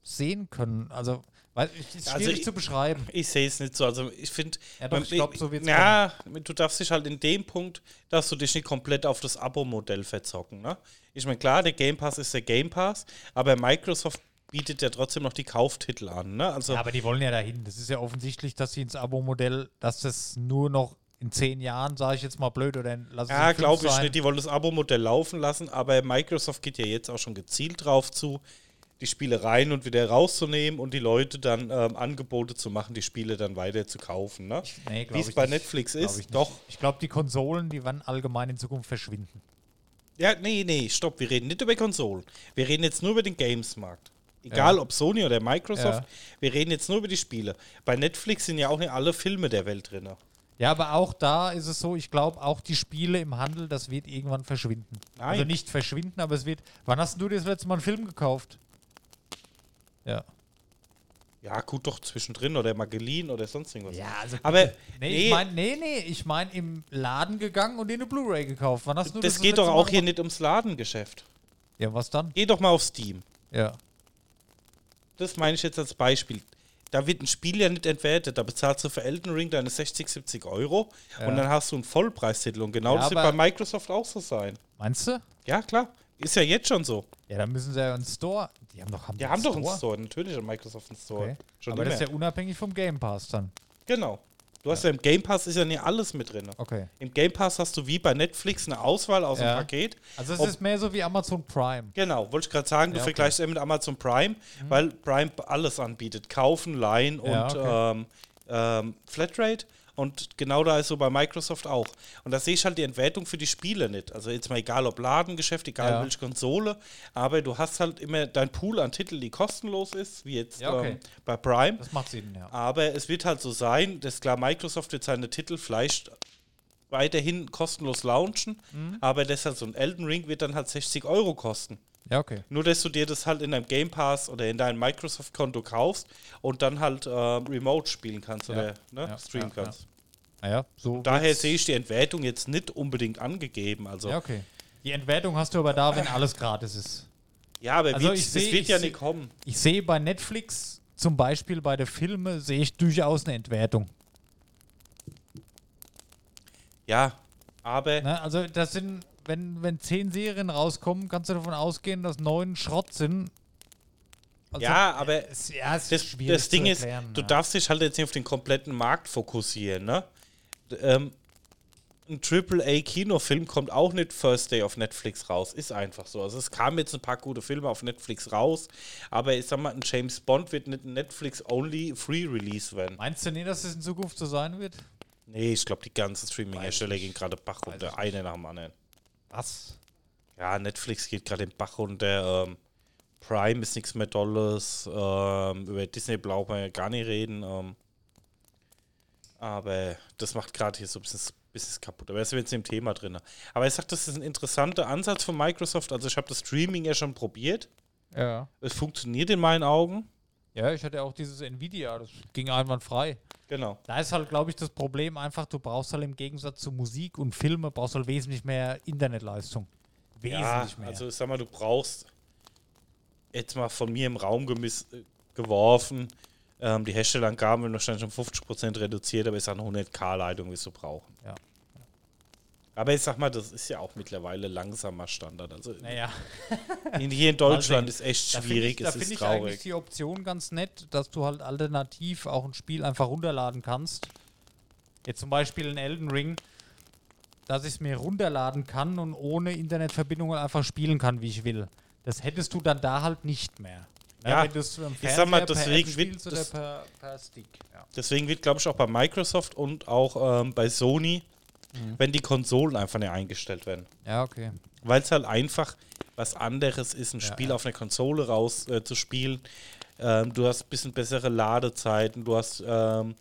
sehen können. Also weil es ist Also schwierig ich- zu beschreiben. Ich sehe es nicht so. Also ich finde, Ja, doch, ich glaub, so wird's Ja, du darfst dich halt in dem Punkt, dass du dich nicht komplett auf das Abo-Modell verzocken. Ne? Ich meine, klar, der Game Pass ist der Game Pass, aber Microsoft bietet ja trotzdem noch die Kauftitel an. Ne? Also Ja, aber die wollen ja dahin. Das ist ja offensichtlich, dass sie ins Abo-Modell, dass das nur noch in zehn Jahren, sage ich jetzt mal blöd, oder in, lass es Ja, glaube ich nicht. Die wollen das Abo-Modell laufen lassen, aber Microsoft geht ja jetzt auch schon gezielt drauf zu, die Spiele rein und wieder rauszunehmen und die Leute dann ähm, Angebote zu machen, die Spiele dann weiter zu kaufen. Ne? Nee, Wie es bei nicht. Netflix ist. ich. Doch. Ich glaube, die Konsolen, die werden allgemein in Zukunft verschwinden. Ja, nee, nee, stopp. Wir reden nicht über Konsolen. Wir reden jetzt nur über den Games-Markt. Egal Ja. ob Sony oder Microsoft, Ja. wir reden jetzt nur über die Spiele. Bei Netflix sind ja auch nicht alle Filme der Welt drin. Ja, aber auch da ist es so, ich glaube, auch die Spiele im Handel, das wird irgendwann verschwinden. Nein. Also nicht verschwinden, aber es wird. Wann hast du dir das letzte Mal einen Film gekauft? Ja. Ja, gut, doch zwischendrin oder mal geliehen oder sonst irgendwas. Ja, also. Aber nee, nee, ich meine, nee, nee, ich meine im Laden gegangen und dir eine Blu-ray gekauft. Wann hast du das das geht doch letzte Mal auch hier nicht ums Ladengeschäft. Ja, was dann? Geh doch mal auf Steam. Ja. Das meine ich jetzt als Beispiel. Da wird ein Spiel ja nicht entwertet. Da bezahlst du für Elden Ring deine 60, 70 Euro Ja. und dann hast du einen Vollpreistitel. Und genau Ja, das wird bei Microsoft auch so sein. Meinst du? Ja, klar. Ist ja jetzt schon so. Ja, dann müssen sie ja einen Store. Die haben doch, haben Die haben doch einen Store. Natürlich hat Microsoft einen Store. Okay. Schon Aber immer. das ist ja unabhängig vom Game Pass dann. genau. Du hast ja. im Game Pass ist ja nicht alles mit drin. Okay. Im Game Pass hast du wie bei Netflix eine Auswahl aus Ja. dem Paket. Also es Ob- ist mehr so wie Amazon Prime. Genau, wollte ich gerade sagen, du Ja, okay. Mhm. vergleichst es mit Amazon Prime, weil Prime alles anbietet. Kaufen, leihen und Ja, okay. ähm, ähm, Flatrate. Und genau da ist so bei Microsoft auch. Und da sehe ich halt die Entwertung für die Spiele nicht. Also jetzt mal egal ob Ladengeschäft, egal Ja. welche Konsole, aber du hast halt immer dein Pool an Titeln, die kostenlos ist, wie jetzt Ja, okay. ähm, bei Prime. Das macht Sinn, ja. Aber es wird halt so sein, dass klar, Microsoft wird seine Titel vielleicht weiterhin kostenlos launchen, Mhm. aber deshalb so ein Elden Ring wird dann halt 60 Euro kosten. Ja, okay. Nur, dass du dir das halt in deinem Game Pass oder in deinem Microsoft-Konto kaufst und dann halt äh, remote spielen kannst Ja. oder ne, Ja, streamen ja, kannst. Naja, so. Daher sehe ich die Entwertung jetzt nicht unbedingt angegeben. Also, Ja, ja, okay. Die Entwertung hast du aber da, wenn alles gratis ist. aber Also wird, ich das seh- wird ich ja seh- nicht kommen. Ich sehe bei Netflix, zum Beispiel bei den Filmen, sehe ich durchaus eine Entwertung. Ja, aber Ne? Also das sind, wenn, wenn zehn Serien rauskommen, kannst du davon ausgehen, dass neun Schrott sind. Also, ja, aber es, ja, es das, das Ding zu ist, erklären, du ja. darfst dich halt jetzt nicht auf den kompletten Markt fokussieren. Ne? Ähm, ein AAA-Kinofilm kommt auch nicht First Day auf Netflix raus. Ist einfach so. Also es kamen jetzt ein paar gute Filme auf Netflix raus, aber ich sag mal, ein James Bond wird nicht ein Netflix-only Free-Release werden. Meinst du nicht, dass es in Zukunft so sein wird? Nee, ich glaube, die ganzen Streaming-Hersteller gehen gerade Bach runter. Einer nach dem anderen. Was? Ja, Netflix geht gerade den Bach runter. Ähm, Prime ist nichts mehr Dolles. Ähm, über Disney braucht man ja gar nicht reden. Ähm, aber das macht gerade hier so ein bisschen, bisschen kaputt. Aber das ist jetzt im Thema drin. Aber ich sag, das ist ein interessanter Ansatz von Microsoft. Also ich habe das Streaming ja schon probiert. Ja. Es funktioniert in meinen Augen. Ja, ich hatte auch dieses Nvidia, das ging einwandfrei. Genau. Da ist halt, glaube ich, das Problem einfach, du brauchst halt im Gegensatz zu Musik und Filme, brauchst halt wesentlich mehr Internetleistung. Wesentlich Ja, mehr. also ich sag mal, du brauchst jetzt mal von mir im Raum gemiss, äh, geworfen. Ähm, die Herstellerangaben werden wahrscheinlich um 50% reduziert, aber ich sage 100k-Leitung wirst du brauchen. Ja. Aber ich sag mal, das ist ja auch mittlerweile langsamer Standard. Also naja, in, hier in Deutschland Mal ist echt da finde schwierig, ich, da es find ist ich eigentlich traurig. die Option ganz nett, dass du halt alternativ auch ein Spiel einfach runterladen kannst. Jetzt zum Beispiel ein Elden Ring, dass ich es mir runterladen kann und ohne Internetverbindung einfach spielen kann, wie ich will. Das hättest du dann da halt nicht mehr. Ja, am ich sag mal, deswegen wird das- per, per Stick. Ja. Deswegen wird, glaube ich, auch bei Microsoft und auch ähm, bei Sony, Mhm. wenn die Konsolen einfach nicht eingestellt werden. ja, okay. Weil es halt einfach was anderes ist, ein Ja, Spiel ja. auf einer Konsole raus äh, zu spielen. Ähm, du hast ein bisschen bessere Ladezeiten, du hast ähm,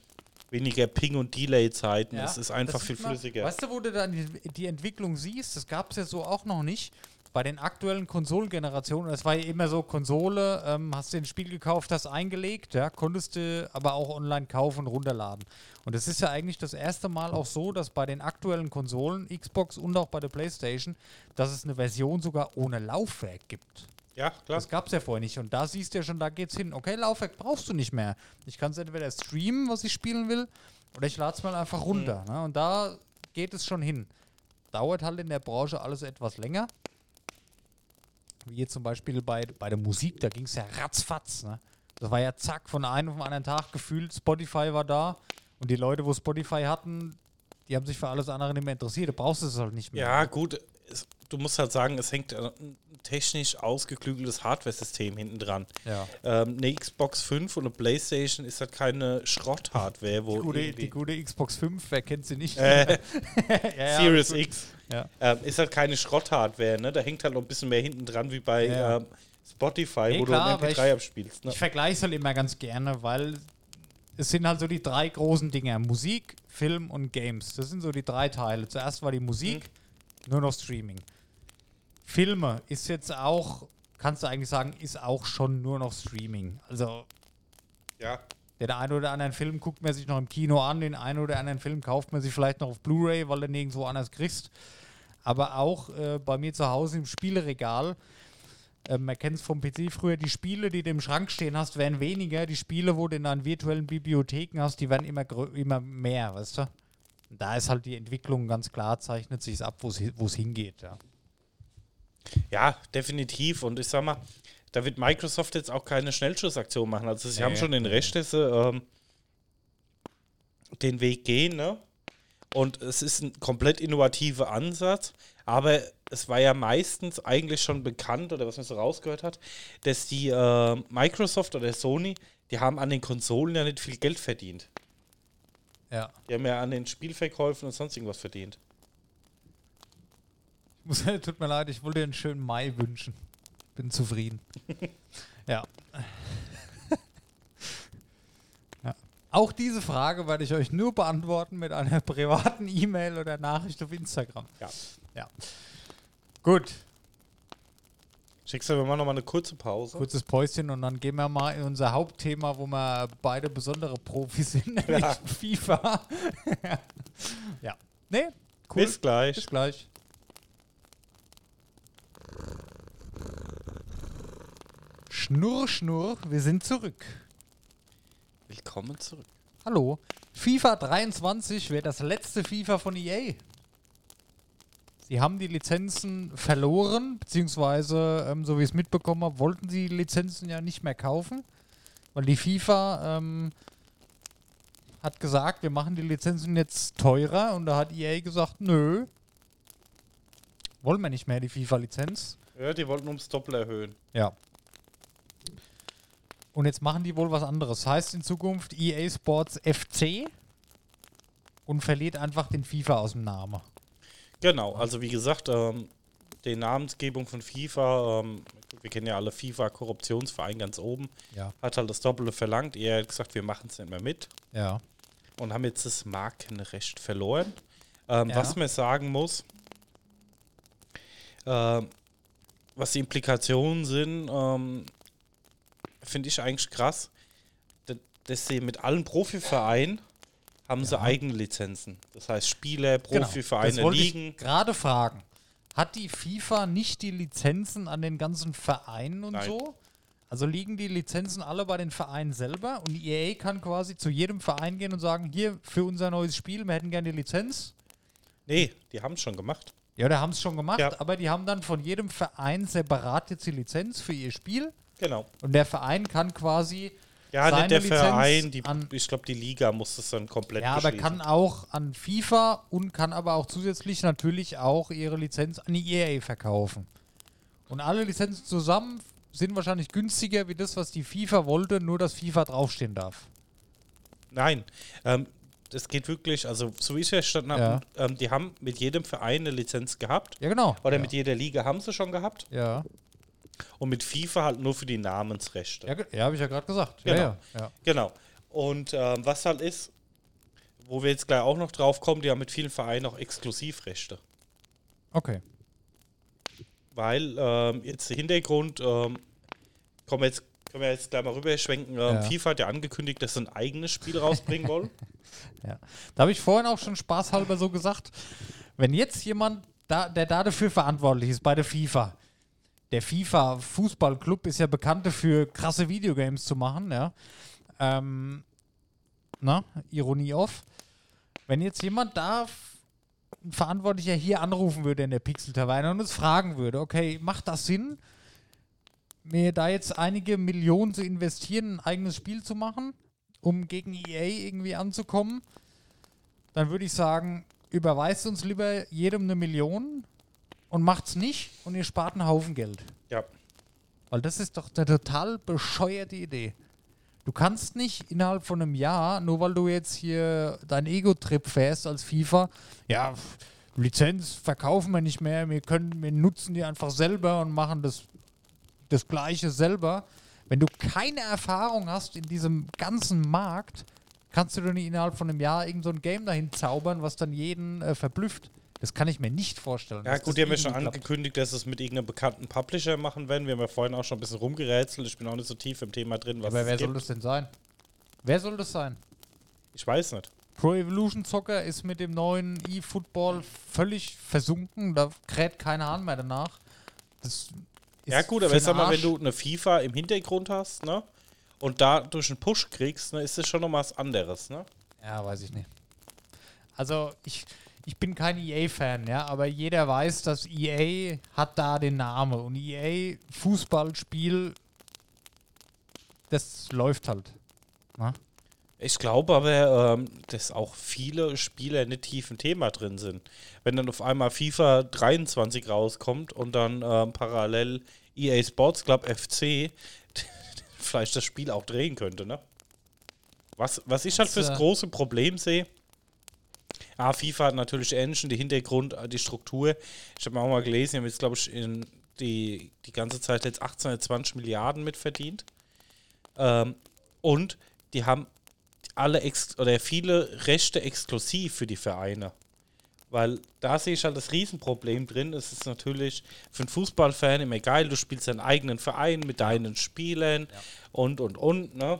weniger Ping- und Delay-Zeiten. Ja, es ist einfach viel man- flüssiger. Weißt du, wo du dann die, die Entwicklung siehst? Das gab es ja so auch noch nicht. Bei den aktuellen Konsolengenerationen, das war ja immer so, Konsole, ähm, hast du ein Spiel gekauft, hast eingelegt, ja, konntest du aber auch online kaufen und runterladen. Und es ist ja eigentlich das erste Mal auch so, dass bei den aktuellen Konsolen, Xbox und auch bei der Playstation, dass es eine Version sogar ohne Laufwerk gibt. Ja, klar. Das gab es ja vorher nicht. Und da siehst du ja schon, da geht's hin. Okay, Laufwerk brauchst du nicht mehr. Ich kann es entweder streamen, was ich spielen will, oder ich lade es mal einfach runter. Ne? Und da geht es schon hin. Dauert halt in der Branche alles etwas länger. Wie jetzt zum Beispiel bei, bei der Musik, da ging es ja ratzfatz. Ne? Das war ja zack, von einem auf den anderen Tag gefühlt. Spotify war da. Und die Leute, wo Spotify hatten, die haben sich für alles andere nicht mehr interessiert. Du brauchst es halt nicht mehr. Ja, gut. Es, du musst halt sagen, es hängt ein technisch ausgeklügeltes Hardware-System hinten dran. Ja. Ähm, eine Xbox 5 und eine Playstation ist halt keine Schrott-Hardware, wo Die gute, die gute Xbox 5, wer kennt sie nicht? Äh, Ja, ja, Series. X. Ja. Ähm, ist halt keine Schrott-Hardware, ne? Da hängt halt noch ein bisschen mehr hinten dran wie bei Ja. ähm, Spotify, Nee, wo klar, du aber ein MP3 abspielst. Ne? Ich vergleiche es halt immer ganz gerne, weil es sind halt so die drei großen Dinger: Musik, Film und Games. Das sind so die drei Teile. Zuerst war die Musik, nur noch Streaming. Filme ist jetzt auch, kannst du eigentlich sagen, ist auch schon nur noch Streaming. Also Ja. Den einen oder anderen Film guckt man sich noch im Kino an, den einen oder anderen Film kauft man sich vielleicht noch auf Blu-ray, weil du nirgendwo anders kriegst. Aber auch äh, bei mir zu Hause im Spieleregal, äh, man kennt es vom PC früher, die Spiele, die du im Schrank stehen hast, werden weniger. Die Spiele, wo du in deinen virtuellen Bibliotheken hast, die werden immer, immer mehr, weißt du? Da ist halt die Entwicklung ganz klar, zeichnet sich ab, wo es hingeht. Ja. ja, definitiv. Und ich sag mal, da wird Microsoft jetzt auch keine Schnellschussaktion machen. Also sie Nee. haben schon den Recht, dass sie ähm, den Weg gehen, ne? Und es ist ein komplett innovativer Ansatz, aber es war ja meistens eigentlich schon bekannt, oder was man so rausgehört hat, dass die äh, Microsoft oder Sony, die haben an den Konsolen ja nicht viel Geld verdient. ja. Die haben ja an den Spielverkäufen und sonst irgendwas verdient. Muss, tut mir leid, ich wollte dir einen schönen Mai wünschen. Bin zufrieden. ja. ja. Auch diese Frage werde ich euch nur beantworten mit einer privaten E-Mail oder Nachricht auf Instagram. Ja. Ja. Gut, Schickst du, wir machen nochmal eine kurze Pause. kurzes Päuschen und dann gehen wir mal in unser Hauptthema, wo wir beide besondere Profis sind, nämlich Ja. FIFA. ja. Nee, cool. Bis gleich. Bis gleich. Schnurr, Schnurr, wir sind zurück. Willkommen zurück. Hallo. FIFA 23 wäre das letzte FIFA von EA. Sie haben die Lizenzen verloren, beziehungsweise, ähm, so wie ich es mitbekommen habe, wollten sie die Lizenzen ja nicht mehr kaufen, weil die FIFA ähm, hat gesagt, wir machen die Lizenzen jetzt teurer und da hat EA gesagt, nö, wollen wir nicht mehr die FIFA-Lizenz. Ja, die wollten ums Doppel erhöhen. Ja. Und jetzt machen die wohl was anderes. Heißt in Zukunft EA Sports FC und verliert einfach den FIFA aus dem Namen. Genau, also wie gesagt, ähm, die Namensgebung von FIFA, ähm, wir kennen ja alle FIFA-Korruptionsverein ganz oben, Ja. hat halt das Doppelte verlangt. Er hat gesagt, wir machen es nicht mehr mit Ja. und haben jetzt das Markenrecht verloren. Ähm, Ja. Was man sagen muss, ähm, was die Implikationen sind, ähm, finde ich eigentlich krass, da- dass sie mit allen Profivereinen haben sie eigene Lizenzen. Das heißt, Spieler, Genau. Profivereine, wollte Ligen. gerade fragen. Hat die FIFA nicht die Lizenzen an den ganzen Vereinen und Nein. so? Also liegen die Lizenzen alle bei den Vereinen selber und EA kann quasi zu jedem Verein gehen und sagen, hier für unser neues Spiel, wir hätten gerne die Lizenz. Nee, die haben es schon gemacht. Ja, da haben es schon gemacht, Ja. aber die haben dann von jedem Verein separat jetzt die Lizenz für ihr Spiel Genau. und der Verein kann quasi Ja, seine nicht der Lizenz Verein, die, an, ich glaube, die Liga muss das dann komplett ja, aber kann auch an FIFA und kann aber auch zusätzlich natürlich auch ihre Lizenz an die EA verkaufen. Und alle Lizenzen zusammen sind wahrscheinlich günstiger wie das, was die FIFA wollte, nur dass FIFA draufstehen darf. Nein, ähm, das geht wirklich, also so wie ich es verstanden habe, Ja. ähm, die haben mit jedem Verein eine Lizenz gehabt. Ja, genau. Oder ja. mit jeder Liga haben sie schon gehabt. Ja, Und mit FIFA halt nur für die Namensrechte. ja, ja habe ich ja gerade gesagt. Genau. Ja, ja. Genau. Und ähm, was halt ist, wo wir jetzt gleich auch noch drauf kommen, die haben mit vielen Vereinen auch Exklusivrechte. Okay. Weil ähm, jetzt der Hintergrund, ähm, kommen wir jetzt, können wir jetzt gleich mal rüberschwenken. Ähm. FIFA hat ja angekündigt, dass sie ein eigenes Spiel rausbringen wollen. Ja. Da habe ich vorhin auch schon spaßhalber so gesagt, wenn jetzt jemand, da, der da dafür verantwortlich ist bei der FIFA, der FIFA Fußballclub ist ja bekannt dafür, krasse Videogames zu machen, ja. Ähm, na, Ironie off. Wenn jetzt jemand da ein Verantwortlicher hier anrufen würde in der Pixel-Taverne und uns fragen würde, okay, macht das Sinn, mir da jetzt einige Millionen zu investieren, ein eigenes Spiel zu machen, um gegen EA irgendwie anzukommen, dann würde ich sagen, überweist uns lieber jedem eine Million und macht's nicht und ihr spart einen Haufen Geld. ja. Weil das ist doch eine total bescheuerte Idee. Du kannst nicht innerhalb von einem Jahr, nur weil du jetzt hier dein Ego-Trip fährst als FIFA, ja, Lizenz verkaufen wir nicht mehr, wir können, wir nutzen die einfach selber und machen das, das Gleiche selber. Wenn du keine Erfahrung hast in diesem ganzen Markt, kannst du doch nicht innerhalb von einem Jahr irgend so ein Game dahin zaubern, was dann jeden äh, verblüfft. Das kann ich mir nicht vorstellen. Ja, gut, die haben ja schon klappt. angekündigt, dass es mit irgendeinem bekannten Publisher machen werden. Wir haben ja vorhin auch schon ein bisschen rumgerätselt. Ich bin auch nicht so tief im Thema drin, was Aber es wer gibt. soll das denn sein? Wer soll das sein? Ich weiß nicht. Pro Evolution Soccer ist mit dem neuen E-Football völlig versunken. Da kräht kein Hahn mehr danach. Das ist Ja gut, aber ich sag mal, wenn du eine FIFA im Hintergrund hast, ne? Und da durch einen Push kriegst, ne, ist das schon noch was anderes, ne? Ja, weiß ich nicht. Also, ich, ich bin kein EA-Fan, ja, aber jeder weiß, dass EA hat da den Namen. Und EA Fußballspiel, das läuft halt. Na? Ich glaube aber, ähm, dass auch viele Spieler nicht tief im Thema drin sind. Wenn dann auf einmal FIFA 23 rauskommt und dann ähm, parallel EA Sports Club FC vielleicht das Spiel auch drehen könnte, ne? Was, was ich halt Das, fürs äh, große Problem sehe, ah, FIFA hat natürlich Engine, die Hintergrund, äh, die Struktur. Ich habe auch mal gelesen, die haben jetzt, glaube ich, in die, die ganze Zeit jetzt 18 oder 20 Milliarden mitverdient. Ähm, und die haben alle ex oder viele Rechte exklusiv für die Vereine. Weil da sehe ich halt das Riesenproblem drin. Es ist natürlich für einen Fußballfan immer geil, du spielst deinen eigenen Verein mit deinen Spielern und und und, ne?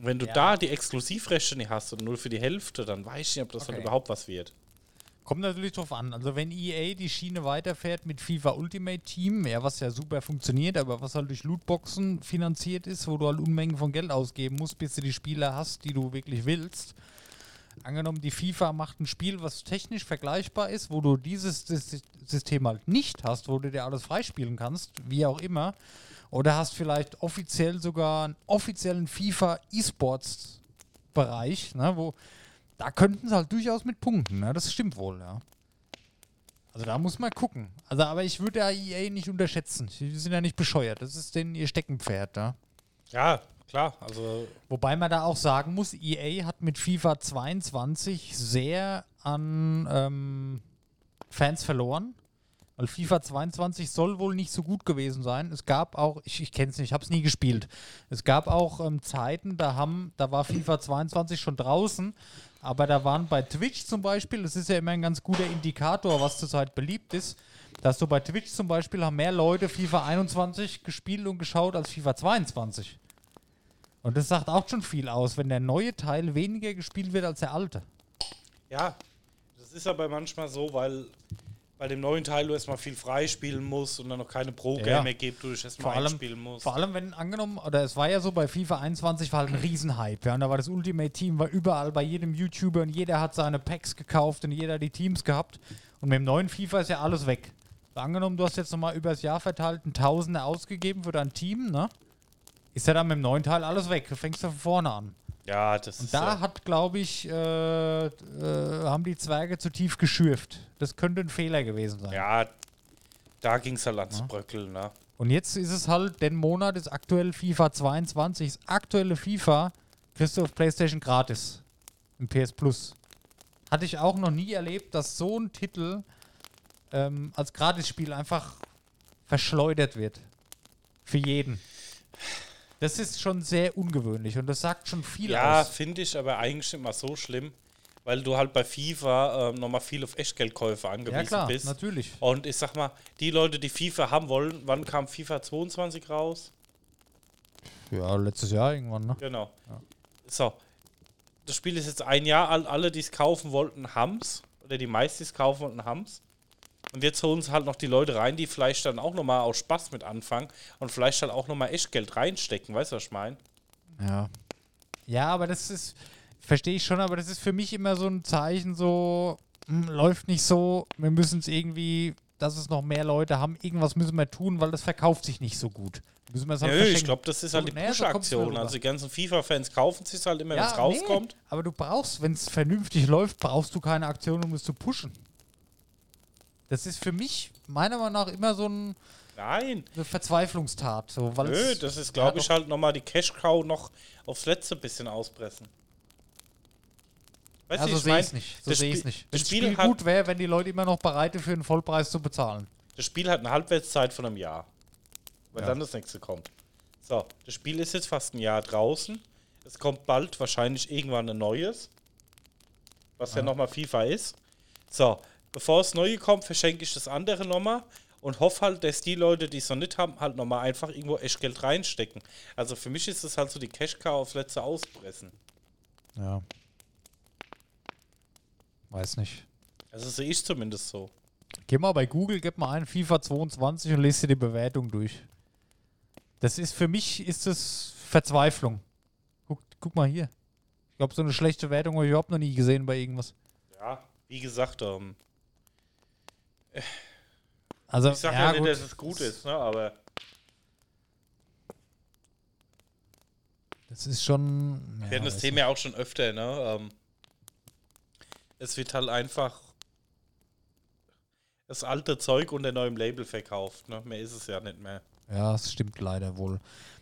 Wenn du Ja. da die Exklusivrechte nicht hast und nur für die Hälfte, dann weiß ich nicht, ob das dann Okay. überhaupt was wird. Kommt natürlich drauf an. Also wenn EA die Schiene weiterfährt mit FIFA Ultimate Team, ja, was ja super funktioniert, aber was halt durch Lootboxen finanziert ist, wo du halt Unmengen von Geld ausgeben musst, bis du die Spieler hast, die du wirklich willst. Angenommen, die FIFA macht ein Spiel, was technisch vergleichbar ist, wo du dieses Sys- System halt nicht hast, wo du dir alles freispielen kannst, wie auch immer. Oder hast vielleicht offiziell sogar einen offiziellen FIFA E-Sports Bereich, ne, wo da könnten sie halt durchaus mit punkten, ne? das stimmt wohl, ja. Also da muss man gucken. Also, aber ich würde ja EA nicht unterschätzen. Die sind ja nicht bescheuert. Das ist denen ihr Steckenpferd, ja. Ja, klar. Also Wobei man da auch sagen muss, EA hat mit FIFA 22 sehr an ähm, Fans verloren. Weil FIFA 22 soll wohl nicht so gut gewesen sein. Es gab auch, ich, ich kenne es nicht, ich habe es nie gespielt. Es gab auch ähm, Zeiten, da haben, da war FIFA 22 schon draußen, aber da waren bei Twitch zum Beispiel, das ist ja immer ein ganz guter Indikator, was zurzeit beliebt ist, dass du bei Twitch zum Beispiel haben mehr Leute FIFA 21 gespielt und geschaut als FIFA 22. Und das sagt auch schon viel aus, wenn der neue Teil weniger gespielt wird als der alte. Ja, das ist aber manchmal so, weil bei dem neuen Teil du erstmal viel freispielen musst und dann noch keine Pro-Gamer Ja. mehr gibt, du dich Vor erstmal allem, einspielen musst. vor allem, wenn angenommen, oder es war ja so, bei FIFA 21 war halt ein Riesenhype. Ja, und da war das Ultimate Team, war überall bei jedem YouTuber und jeder hat seine Packs gekauft und jeder hat die Teams gehabt. Und mit dem neuen FIFA ist ja alles weg. So, angenommen, du hast jetzt nochmal übers Jahr verteilt einen Tausender ausgegeben für dein Team, ne? Ist ja dann mit dem neuen Teil alles weg. Du fängst von vorne an. Ja, das Und ist da ja, hat, glaube ich, äh, äh, haben die Zwerge zu tief geschürft. Das könnte ein Fehler gewesen sein. ja, Da ging es halt ans Bröckeln, ne? Und jetzt ist es halt, den Monat ist aktuell FIFA 22, das aktuelle FIFA kriegst du auf PlayStation gratis. Im PS Plus. Hatte ich auch noch nie erlebt, dass so ein Titel ähm, als Gratisspiel einfach verschleudert wird. Für jeden. Das ist schon sehr ungewöhnlich und das sagt schon viel Ja, aus. finde ich aber eigentlich mal so schlimm, weil du halt bei FIFA ähm, nochmal viel auf Echtgeldkäufe angewiesen Ja klar, bist. natürlich. Und ich sag mal, die Leute, die FIFA haben wollen, wann kam FIFA 22 raus? Ja, letztes Jahr irgendwann, ne? Genau. So. Das Spiel ist jetzt ein Jahr alt. Alle, die es kaufen wollten, haben's. Oder die meisten, die es kaufen wollten, haben's. Und jetzt holen sie halt noch die Leute rein, die vielleicht dann auch nochmal aus Spaß mit anfangen und vielleicht halt auch nochmal Echtgeld reinstecken. Weißt du, was ich meine? Ja. Ja, aber das ist, verstehe ich schon, aber das ist für mich immer so ein Zeichen, so, hm, läuft nicht so, wir müssen es irgendwie, dass es noch mehr Leute haben, irgendwas müssen wir tun, weil das verkauft sich nicht so gut. Müssen wir es halt Nö, ich glaube, das ist halt die So, mir Push-Aktion. Also die ganzen FIFA-Fans kaufen sich halt immer, wenn es nee, rauskommt. aber du brauchst, wenn es vernünftig läuft, brauchst du keine Aktion, um es zu pushen. Das ist für mich meiner Meinung nach immer so ein, Nein. eine Verzweiflungstat. So, weil Nö, es- das ist, ja, glaube ich, halt nochmal die Cash-Cow noch aufs letzte bisschen auspressen. Weißt Also ich sehe ich es nicht. So sehe ich nicht. Das Spiel, Spiel gut wäre, wenn die Leute immer noch bereit für einen Vollpreis zu bezahlen. das Spiel hat eine Halbwertszeit von einem Jahr. Wenn Ja. dann das nächste kommt. So, das Spiel ist jetzt fast ein Jahr draußen. Es kommt bald wahrscheinlich irgendwann ein neues. Was ja, nochmal FIFA ist. So, bevor das neue kommt, verschenke ich das andere nochmal und hoffe halt, dass die Leute, die es noch nicht haben, halt nochmal einfach irgendwo Echtgeld reinstecken. Also für mich ist es halt so die Cash-Cow aufs letzte auspressen. Ja. Weiß nicht. Also sehe ich zumindest so. Geh mal bei Google, gib mal ein FIFA 22 und lese dir die Bewertung durch. Das ist für mich ist das Verzweiflung. Guck, guck mal hier. Ich glaube, so eine schlechte Wertung habe ich überhaupt noch nie gesehen bei irgendwas. Ja, wie gesagt, ähm, Also, ich sage ja, ja, nicht, gut. dass es gut ist, ne? aber Das ist schon. Ja, wir hatten das Thema ja auch schon öfter. Ne? Ähm, es wird halt einfach das alte Zeug unter neuem Label verkauft. Ne? Mehr ist es ja nicht mehr. Ja, das stimmt leider wohl.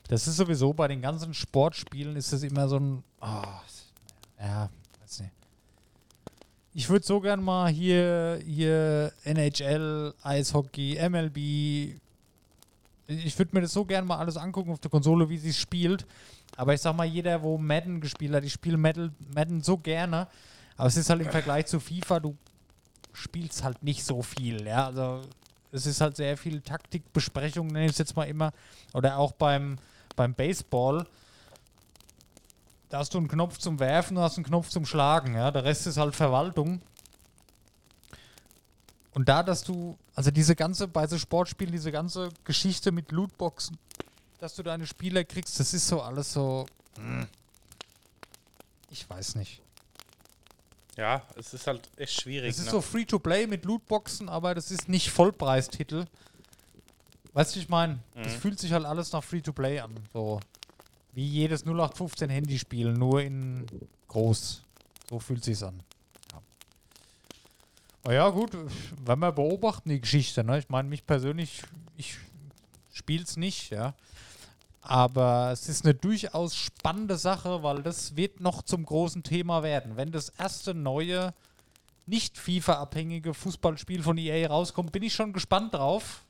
Das ist sowieso bei den ganzen Sportspielen ist es immer so ein. ah, ja, weiß nicht. Ich würde so gern mal hier, hier NHL, Eishockey, MLB. Ich würde mir das so gern mal alles angucken auf der Konsole, wie sie es spielt. Aber ich sag mal, jeder, wo Madden gespielt hat, ich spiele Madden, Madden so gerne. Aber es ist halt im Vergleich zu FIFA, du spielst halt nicht so viel. Ja, also es ist halt sehr viel Taktikbesprechung, nenne ich es jetzt mal immer. Oder auch beim, beim Baseball. Da hast du einen Knopf zum Werfen, du hast einen Knopf zum Schlagen. Ja? Der Rest ist halt Verwaltung. Und da, dass du, also diese ganze, bei so Sportspielen, diese ganze Geschichte mit Lootboxen, dass du deine Spieler kriegst, das ist so alles so. hm. Ich weiß nicht. Ja, es ist halt echt schwierig. Es ist ne? so Free-to-Play mit Lootboxen, aber das ist nicht Vollpreistitel. Weißt du, ich meine, das Mhm. fühlt sich halt alles nach Free-to-Play an. So wie jedes 0815 Handyspiel, nur in groß. So fühlt sich's an. Ja. Aber ja, gut, wenn wir beobachten die Geschichte, ne? Ich meine, mich persönlich, ich spiel's nicht, ja. Aber es ist eine durchaus spannende Sache, weil das wird noch zum großen Thema werden. Wenn das erste neue, nicht FIFA-abhängige Fußballspiel von EA rauskommt, bin ich schon gespannt drauf,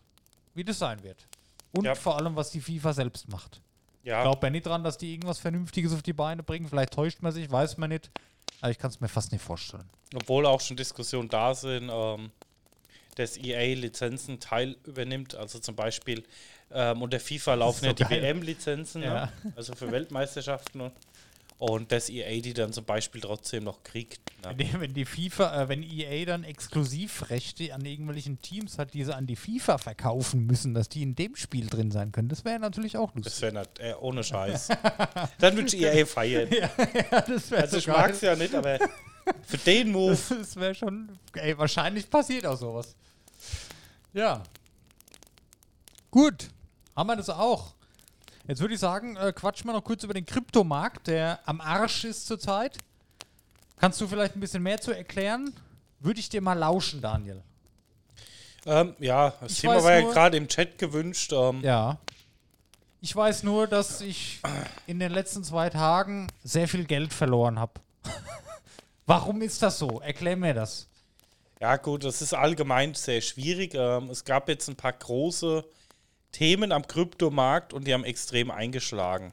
wie das sein wird. Und Ja. vor allem, was die FIFA selbst macht. Ja, Glaubt man nicht dran, dass die irgendwas Vernünftiges auf die Beine bringen. Vielleicht täuscht man sich, weiß man nicht. Aber ich kann es mir fast nicht vorstellen. obwohl auch schon Diskussionen da sind, ähm, dass EA Lizenzen Teil übernimmt. Also zum Beispiel ähm, unter FIFA laufen so ja die. WM-Lizenzen, Ja. ne? also für Weltmeisterschaften. Und, und dass EA die dann zum Beispiel trotzdem noch kriegt. Ne? Wenn die, wenn die FIFA, äh, wenn EA dann Exklusivrechte an irgendwelchen Teams hat, die sie an die FIFA verkaufen müssen, dass die in dem Spiel drin sein können, das wäre natürlich auch Das lustig. wäre nicht, äh, ohne Scheiß. dann würde ich EA feiern. ja, das wäre Also ich mag es ja nicht, aber für den Move. Das wäre schon. Ey, wahrscheinlich passiert auch sowas. Ja. Gut. Haben wir das auch. Jetzt würde ich sagen, äh, quatschen wir noch kurz über den Kryptomarkt, der am Arsch ist zurzeit. Kannst du vielleicht ein bisschen mehr zu erklären? Würde ich dir mal lauschen, Daniel. Ähm, ja, das Ich Thema war ja gerade im Chat gewünscht. Ähm, Ja. Ich weiß nur, dass ich in den letzten zwei Tagen sehr viel Geld verloren habe. Warum ist das so? Erklär mir das. Ja, gut, das ist allgemein sehr schwierig. Ähm, es gab jetzt ein paar große Themen am Kryptomarkt und die haben extrem eingeschlagen.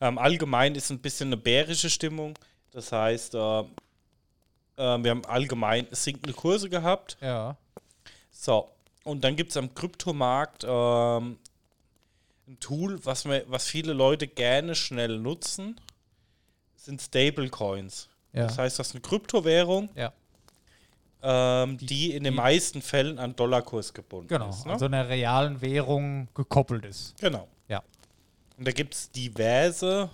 Ähm, allgemein ist ein bisschen eine bärische Stimmung. Das heißt, äh, äh, wir haben allgemein sinkende Kurse gehabt. Ja. So, und dann gibt es am Kryptomarkt ähm, ein Tool, was, wir, was viele Leute gerne schnell nutzen, sind Stablecoins. Ja. Das heißt, das ist eine Kryptowährung, Ja. Ähm, die, in den die- meisten Fällen an Dollarkurs gebunden Genau. ist. Ne? Also einer realen Währung gekoppelt ist. genau. Ja. Und da gibt es diverse.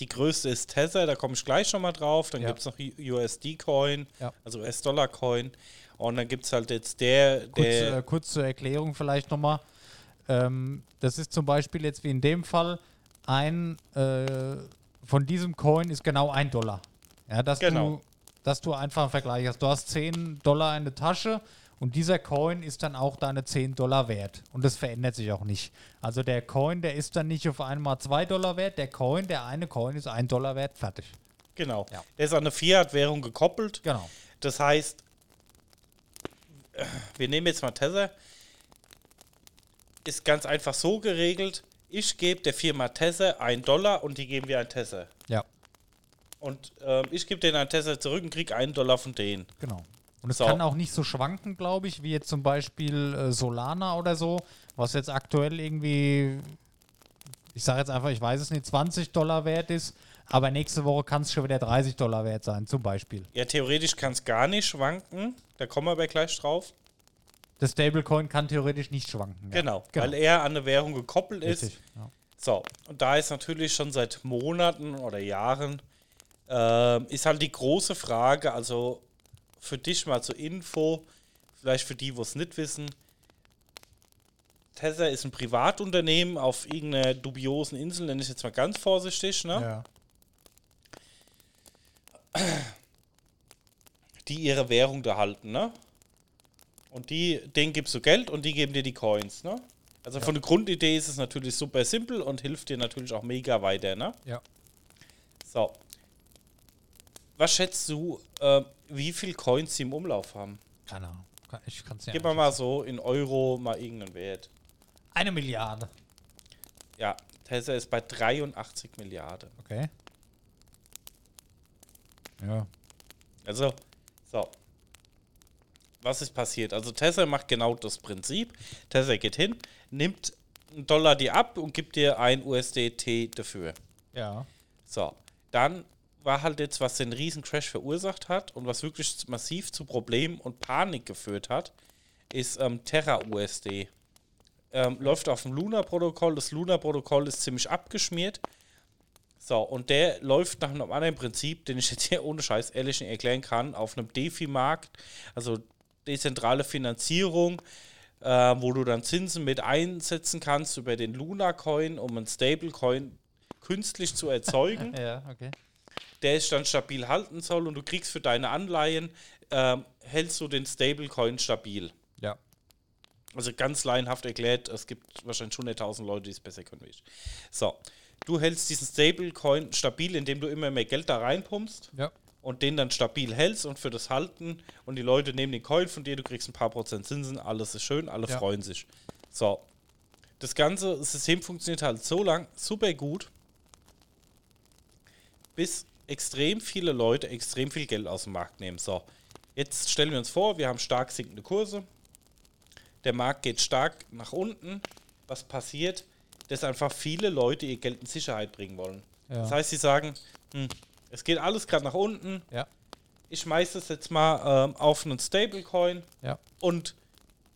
Die größte ist Tether, da komme ich gleich schon mal drauf. Dann Ja. gibt es noch USD-Coin, Ja. also US-Dollar-Coin. Und dann gibt es halt jetzt der, Kurz, der äh, kurz zur Erklärung vielleicht nochmal. Ähm, das ist zum Beispiel jetzt wie in dem Fall ein äh, von diesem Coin ist genau ein Dollar. Ja, dass Genau. du, dass du einfach einen Vergleich hast. Du hast 10 Dollar in der Tasche und dieser Coin ist dann auch deine 10 Dollar wert. Und das verändert sich auch nicht. Also der Coin, der ist dann nicht auf einmal 2 Dollar wert. Der Coin, der eine Coin ist 1 Dollar wert. Fertig. Genau. Ja. Der ist an eine Fiat-Währung gekoppelt. Genau. Das heißt, äh, wir nehmen jetzt mal Tether. Ist ganz einfach so geregelt. Ich gebe der Firma Tether einen Dollar und die geben mir einen Tether. Ja, Und ähm, ich gebe denen einen Tether zurück und kriege einen Dollar von denen. genau. Und es So. kann auch nicht so schwanken, glaube ich, wie jetzt zum Beispiel äh, Solana oder so, was jetzt aktuell irgendwie, ich sage jetzt einfach, ich weiß es nicht, 20 Dollar wert ist, aber nächste Woche kann es schon wieder 30 Dollar wert sein, zum Beispiel. Ja, theoretisch kann es gar nicht schwanken. Da kommen wir aber gleich drauf. Das Stablecoin kann theoretisch nicht schwanken. ja. Genau, genau. weil er an eine Währung gekoppelt ist. Richtig. Ja. So, und da ist natürlich schon seit Monaten oder Jahren, ähm, ist halt die große Frage, also für dich mal zur Info, vielleicht für die, wo es nicht wissen, Tesla ist ein Privatunternehmen auf irgendeiner dubiosen Insel, nenne ich jetzt mal ganz vorsichtig, ne? Ja. die ihre Währung da halten, ne? Und die, denen gibst du Geld und die geben dir die Coins, ne? Also von der Grundidee ist es natürlich super simpel und hilft dir natürlich auch mega weiter, ne? ja. So. Was schätzt du, äh, wie viel Coins sie im Umlauf haben? Keine Ahnung. Ich kann es Gib nicht. mal mal so in Euro mal irgendeinen Wert. Eine Milliarde. Ja, Tesla ist bei 83 Milliarden. Okay. Ja. Also, so. Was ist passiert? Also Tesla macht genau das Prinzip. Tesla geht hin, nimmt einen Dollar dir ab und gibt dir ein USDT dafür. Ja. So, dann war halt jetzt, was den riesen Crash verursacht hat und was wirklich massiv zu Problemen und Panik geführt hat, ist ähm, Terra USD. Ähm, läuft auf dem Luna-Protokoll. Das Luna-Protokoll ist ziemlich abgeschmiert. So, und der läuft nach einem anderen Prinzip, den ich jetzt hier ohne Scheiß ehrlich nicht erklären kann, auf einem DeFi-Markt, also dezentrale Finanzierung, äh, wo du dann Zinsen mit einsetzen kannst über den Luna-Coin, um einen Stablecoin künstlich zu erzeugen, Ja, okay. Der sich dann stabil halten soll und du kriegst für deine Anleihen, ähm, hältst du den Stablecoin stabil. Ja. Also ganz laienhaft erklärt, es gibt wahrscheinlich 100.000 Leute, die es besser können wie ich. So, du hältst diesen Stablecoin stabil, indem du immer mehr Geld da reinpumpst Ja. und den dann stabil hältst und für das Halten und die Leute nehmen den Coin von dir, du kriegst ein paar Prozent Zinsen, alles ist schön, alle Ja. freuen sich. So, das ganze System funktioniert halt so lang super gut, bis extrem viele Leute extrem viel Geld aus dem Markt nehmen. So, jetzt stellen wir uns vor, wir haben stark sinkende Kurse, der Markt geht stark nach unten. Was passiert? Dass einfach viele Leute ihr Geld in Sicherheit bringen wollen. Ja. Das heißt, sie sagen, hm, es geht alles gerade nach unten, Ja. ich schmeiße es jetzt mal ähm, auf einen Stablecoin Ja. und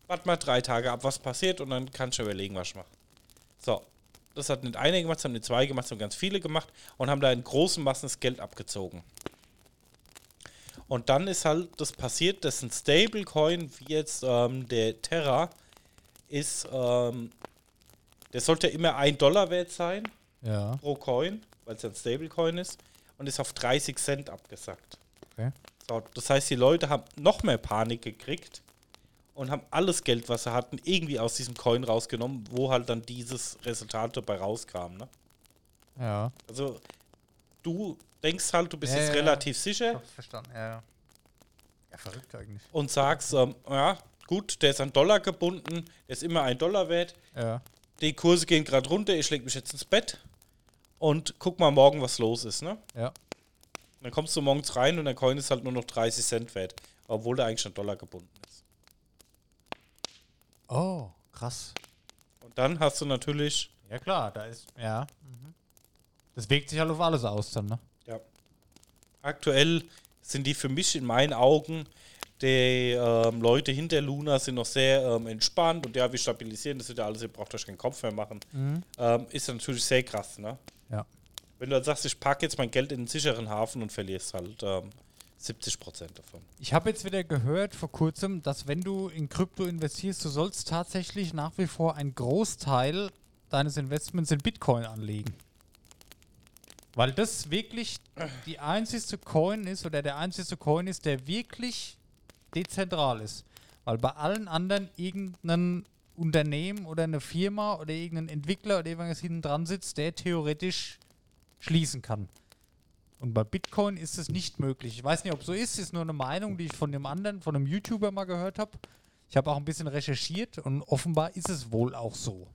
warte mal drei Tage ab, was passiert und dann kann ich überlegen, was ich mache. So, das hat nicht einige gemacht, das haben nicht zwei gemacht, das haben ganz viele gemacht und haben da in großen Massen das Geld abgezogen. Und dann ist halt das passiert, dass ein Stablecoin, wie jetzt ähm, der Terra, ist, ähm, der sollte immer ein Dollar wert sein Ja. pro Coin, weil es ja ein Stablecoin ist, und ist auf 30 Cent abgesackt. Okay. So, das heißt, die Leute haben noch mehr Panik gekriegt, und haben alles Geld, was sie hatten, irgendwie aus diesem Coin rausgenommen, wo halt dann dieses Resultat dabei rauskam. Ne? Ja. Also du denkst halt, du bist Ja, jetzt ja, ja. relativ Ich sicher hab's verstanden, ja. Ja, ja verrückt eigentlich. und sagst, ähm, ja, gut, der ist an Dollar gebunden, der ist immer ein Dollar wert, Ja. die Kurse gehen gerade runter, ich leg mich jetzt ins Bett und guck mal morgen, was los ist, ne? Ja. Dann kommst du morgens rein und der Coin ist halt nur noch 30 Cent wert, obwohl der eigentlich an Dollar gebunden ist. Oh, krass. Und dann hast du natürlich, Ja klar, da ist. Ja. Mhm. Das wirkt sich halt auf alles aus dann, ne? ja, aktuell sind die für mich in meinen Augen, die ähm, Leute hinter Luna sind noch sehr ähm, entspannt und ja, wir stabilisieren das wieder alles, ihr braucht euch keinen Kopf mehr machen. Ähm, ist natürlich sehr krass, ne? Ja. Wenn du dann sagst, ich packe jetzt mein Geld in einen sicheren Hafen und verlierst halt ähm, 70 Prozent davon. Ich habe jetzt wieder gehört vor kurzem, dass wenn du in Krypto investierst, du sollst tatsächlich nach wie vor einen Großteil deines Investments in Bitcoin anlegen. Weil das wirklich die einzigste Coin ist oder der einzigste Coin ist, der wirklich dezentral ist. Weil bei allen anderen irgendein Unternehmen oder eine Firma oder irgendein Entwickler oder irgendwas hinten dran sitzt, der theoretisch schließen kann. Und bei Bitcoin ist es nicht möglich. Ich weiß nicht, ob so ist. Ist nur eine Meinung, die ich von dem anderen, von einem YouTuber mal gehört habe. Ich habe auch ein bisschen recherchiert und offenbar ist es wohl auch so.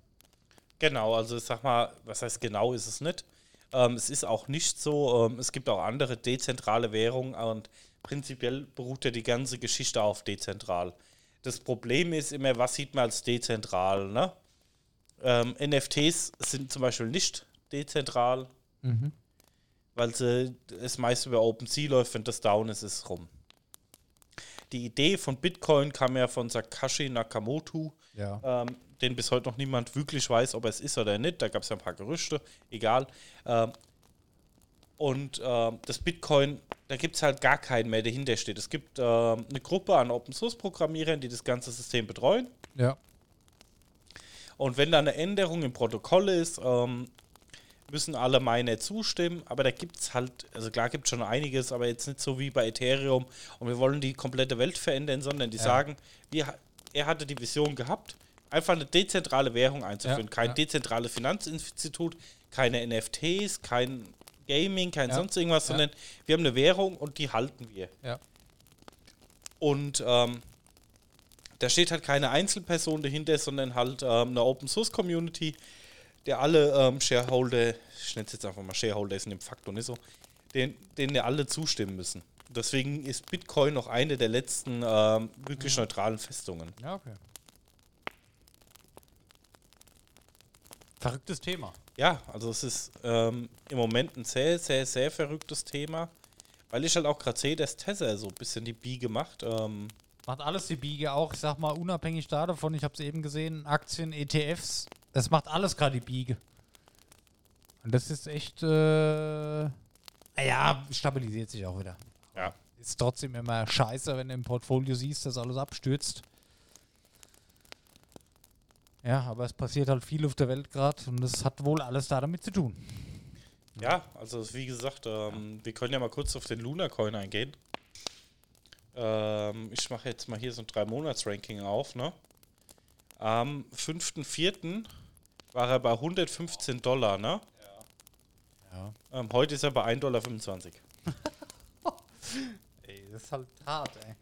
Genau, also ich sag mal, was heißt genau ist es nicht. Ähm, es ist auch nicht so, ähm, es gibt auch andere dezentrale Währungen und prinzipiell beruht ja die ganze Geschichte auf dezentral. Das Problem ist immer, was sieht man als dezentral, ne? Ähm, NFTs sind zum Beispiel nicht dezentral, weil sie es meist über OpenSea läuft, wenn das down ist, ist es rum. Die Idee von Bitcoin kam ja von Satoshi Nakamoto, Ja. ähm, den bis heute noch niemand wirklich weiß, ob er es ist oder nicht. Da gab es ja ein paar Gerüchte, egal. Ähm, und ähm, das Bitcoin, da gibt es halt gar keinen mehr, der dahinter steht. Es gibt ähm, eine Gruppe an Open-Source-Programmierern, die das ganze System betreuen. Ja. Und wenn da eine Änderung im Protokoll ist, ähm, müssen alle Miner zustimmen. Aber da gibt es halt, also klar gibt es schon einiges, aber jetzt nicht so wie bei Ethereum. Und wir wollen die komplette Welt verändern, sondern die Ja. sagen, wir, er hatte die Vision gehabt, einfach eine dezentrale Währung einzuführen. Ja, Kein ja. dezentrales Finanzinstitut, keine NFTs, kein Gaming, kein Ja, sonst irgendwas, sondern wir haben eine Währung und die halten wir. Und ähm, da steht halt keine Einzelperson dahinter, sondern halt ähm, eine Open Source Community, der alle ähm, Shareholder, ich nenne es jetzt einfach mal Shareholder, ist in dem Faktor nicht so, den, denen ja alle zustimmen müssen. Deswegen ist Bitcoin noch eine der letzten ähm, wirklich neutralen Festungen. Ja, okay. Verrücktes Thema. Ja, also es ist ähm, im Moment ein sehr, sehr, sehr verrücktes Thema, weil ich halt auch gerade sehe, dass Tether so ein bisschen die Biege macht. Ähm, Macht alles die Biege auch, ich sag mal, unabhängig da davon, ich habe es eben gesehen, Aktien, ETFs, das macht alles gerade die Biege. Und das ist echt, äh, naja, stabilisiert sich auch wieder. ja. Ist trotzdem immer scheiße, wenn du im Portfolio siehst, dass alles abstürzt. Ja, aber es passiert halt viel auf der Welt gerade und das hat wohl alles da damit zu tun. Ja, also wie gesagt, ähm, wir können ja mal kurz auf den Luna Coin eingehen. Ähm, ich mache jetzt mal hier so ein 3-Monats-Ranking auf, ne? Am 5.4. war er bei 115 Dollar, ne? Ja. Ähm, heute ist er bei 1,25 Dollar. Ey, das ist halt hart, ey.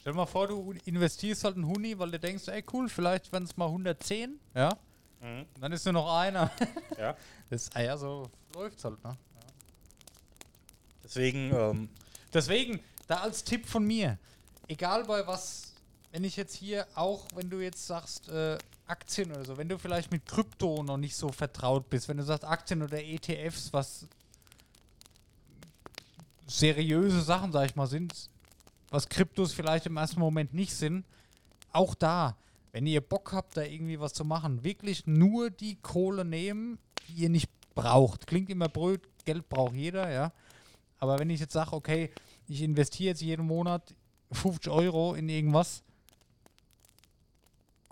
Stell dir mal vor, du investierst halt einen Huni, weil du denkst, ey cool, vielleicht werden es mal 110, ja? Mhm. Und dann ist nur noch einer. Ja. Das, ah ja, so läuft's halt, ne? Deswegen, ähm, Deswegen, da als Tipp von mir, egal bei was, wenn ich jetzt hier auch, wenn du jetzt sagst, äh, Aktien oder so, wenn du vielleicht mit Krypto noch nicht so vertraut bist, wenn du sagst Aktien oder ETFs, was seriöse Sachen, sag ich mal, sind, was Kryptos vielleicht im ersten Moment nicht sind, auch da, wenn ihr Bock habt, da irgendwie was zu machen, wirklich nur die Kohle nehmen, die ihr nicht braucht. Klingt immer blöd, Geld braucht jeder, ja. Aber wenn ich jetzt sage, okay, ich investiere jetzt jeden Monat 50 Euro in irgendwas,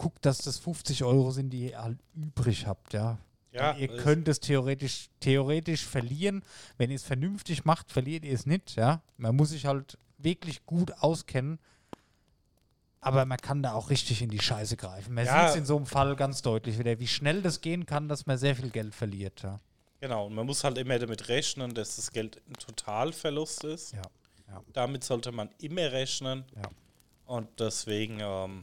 guckt, dass das 50 Euro sind, die ihr halt übrig habt, ja. ja, ihr könnt es theoretisch, theoretisch verlieren. Wenn ihr es vernünftig macht, verliert ihr es nicht, ja. Man muss sich halt wirklich gut auskennen. Aber man kann da auch richtig in die Scheiße greifen. Man Ja. sieht es in so einem Fall ganz deutlich wieder, wie schnell das gehen kann, dass man sehr viel Geld verliert. Ja. Genau, und man muss halt immer damit rechnen, dass das Geld ein Totalverlust ist. Ja. Damit sollte man immer rechnen. Ja. Und deswegen, ähm.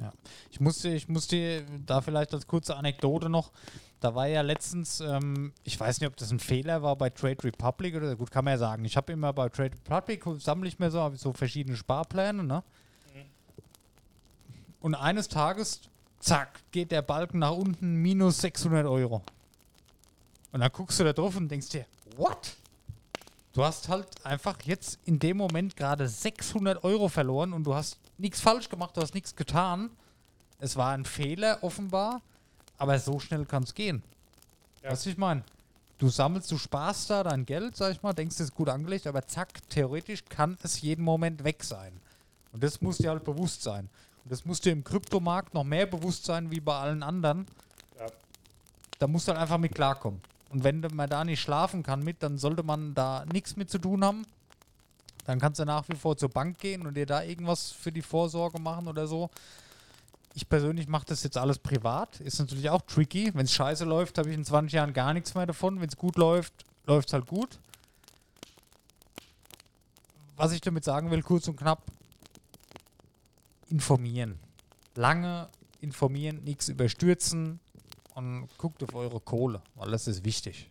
Ja. Ich musste, ich musste da vielleicht als kurze Anekdote noch, da war ja letztens, ähm, ich weiß nicht, ob das ein Fehler war bei Trade Republic oder gut, kann man ja sagen. Ich habe immer bei Trade Republic, sammle ich mir so, so verschiedene Sparpläne, ne? Und eines Tages, zack, geht der Balken nach unten, minus 600 Euro. Und dann guckst du da drauf und denkst dir, what? Du hast halt einfach jetzt in dem Moment gerade 600 Euro verloren und du hast nichts falsch gemacht, du hast nichts getan. Es war ein Fehler offenbar, aber so schnell kann es gehen. Ja. Du, ich meine? Du sammelst, du sparst da dein Geld, sag ich mal, denkst, es ist gut angelegt, aber zack, theoretisch kann es jeden Moment weg sein. Und das muss dir halt bewusst sein. Und das muss dir im Kryptomarkt noch mehr bewusst sein wie bei allen anderen. Ja. Da musst du halt einfach mit klarkommen. Und wenn man da nicht schlafen kann mit, dann sollte man da nichts mit zu tun haben. Dann kannst du nach wie vor zur Bank gehen und dir da irgendwas für die Vorsorge machen oder so. Ich persönlich mache das jetzt alles privat. Ist natürlich auch tricky. Wenn es scheiße läuft, habe ich in 20 Jahren gar nichts mehr davon. Wenn es gut läuft, läuft es halt gut. Was ich damit sagen will, kurz und knapp, informieren. Lange informieren, nichts überstürzen und guckt auf eure Kohle, weil das ist wichtig.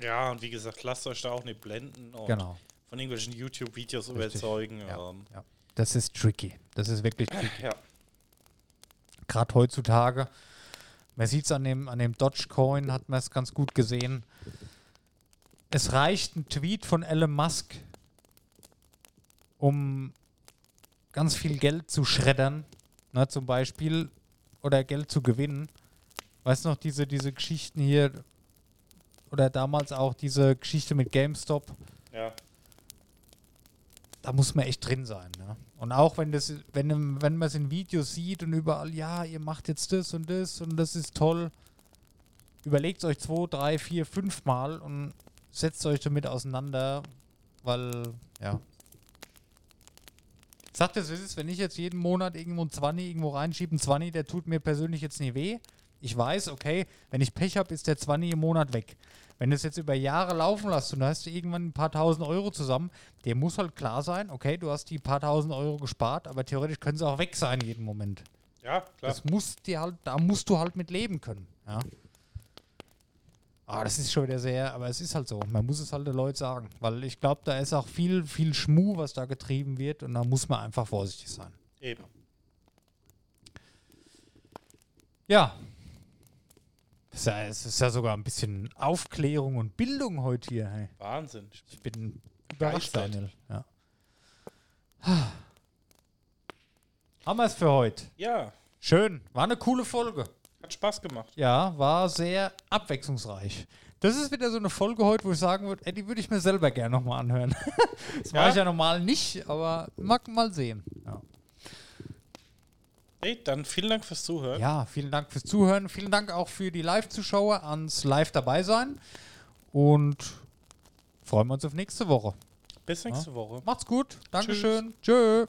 Ja, und wie gesagt, lasst euch da auch nicht blenden Genau. Von irgendwelchen YouTube-Videos überzeugen. Ja, Ähm, ja. Das ist tricky. Das ist wirklich tricky. ja. Gerade heutzutage. Man sieht es an dem, an dem Dogecoin, hat man es ganz gut gesehen. Es reicht ein Tweet von Elon Musk, um ganz viel Geld zu schreddern, ne, zum Beispiel, oder Geld zu gewinnen. Weißt du noch, diese, diese Geschichten hier, oder damals auch diese Geschichte mit GameStop, ja. Da muss man echt drin sein. Ne? Und auch wenn das, wenn, wenn man es in Videos sieht und überall, ja, ihr macht jetzt das und das und das ist toll, überlegt euch zwei, drei, vier, fünf Mal und setzt euch damit auseinander, weil, ja. Sagt es, es ist, wenn ich jetzt jeden Monat irgendwo ein 20 irgendwo reinschiebe, ein 20, der tut mir persönlich jetzt nie weh. Ich weiß, okay, wenn ich Pech habe, ist der 20 im Monat weg. Wenn du es jetzt über Jahre laufen lässt und da hast du irgendwann ein paar tausend Euro zusammen, dir muss halt klar sein, okay, du hast die paar tausend Euro gespart, aber theoretisch können sie auch weg sein jeden Moment. ja, klar. Das muss dir halt, da musst du halt mit leben können. Ja. Ah, das ist schon wieder sehr, aber es ist halt so. Man muss es halt den Leuten sagen. Weil ich glaube, da ist auch viel, viel Schmuh, was da getrieben wird und da muss man einfach vorsichtig sein. Eben. Ja. Es ist ja, ist ja sogar ein bisschen Aufklärung und Bildung heute hier. Hey. Wahnsinn. Ich bin überrascht. Daniel. Ja. Haben wir es für heute. Ja, Schön. War eine coole Folge. hat Spaß gemacht. Ja, war sehr abwechslungsreich. Das ist wieder so eine Folge heute, wo ich sagen würde, ey, die würde ich mir selber gerne nochmal anhören. das mache Ja? ich ja normal nicht, aber mag mal sehen. Ja. Hey, dann vielen Dank fürs Zuhören. ja, vielen Dank fürs Zuhören. Vielen Dank auch für die Live-Zuschauer ans Live dabei sein. Und freuen wir uns auf nächste Woche. Bis nächste Woche. Macht's gut. Dankeschön. Tschö.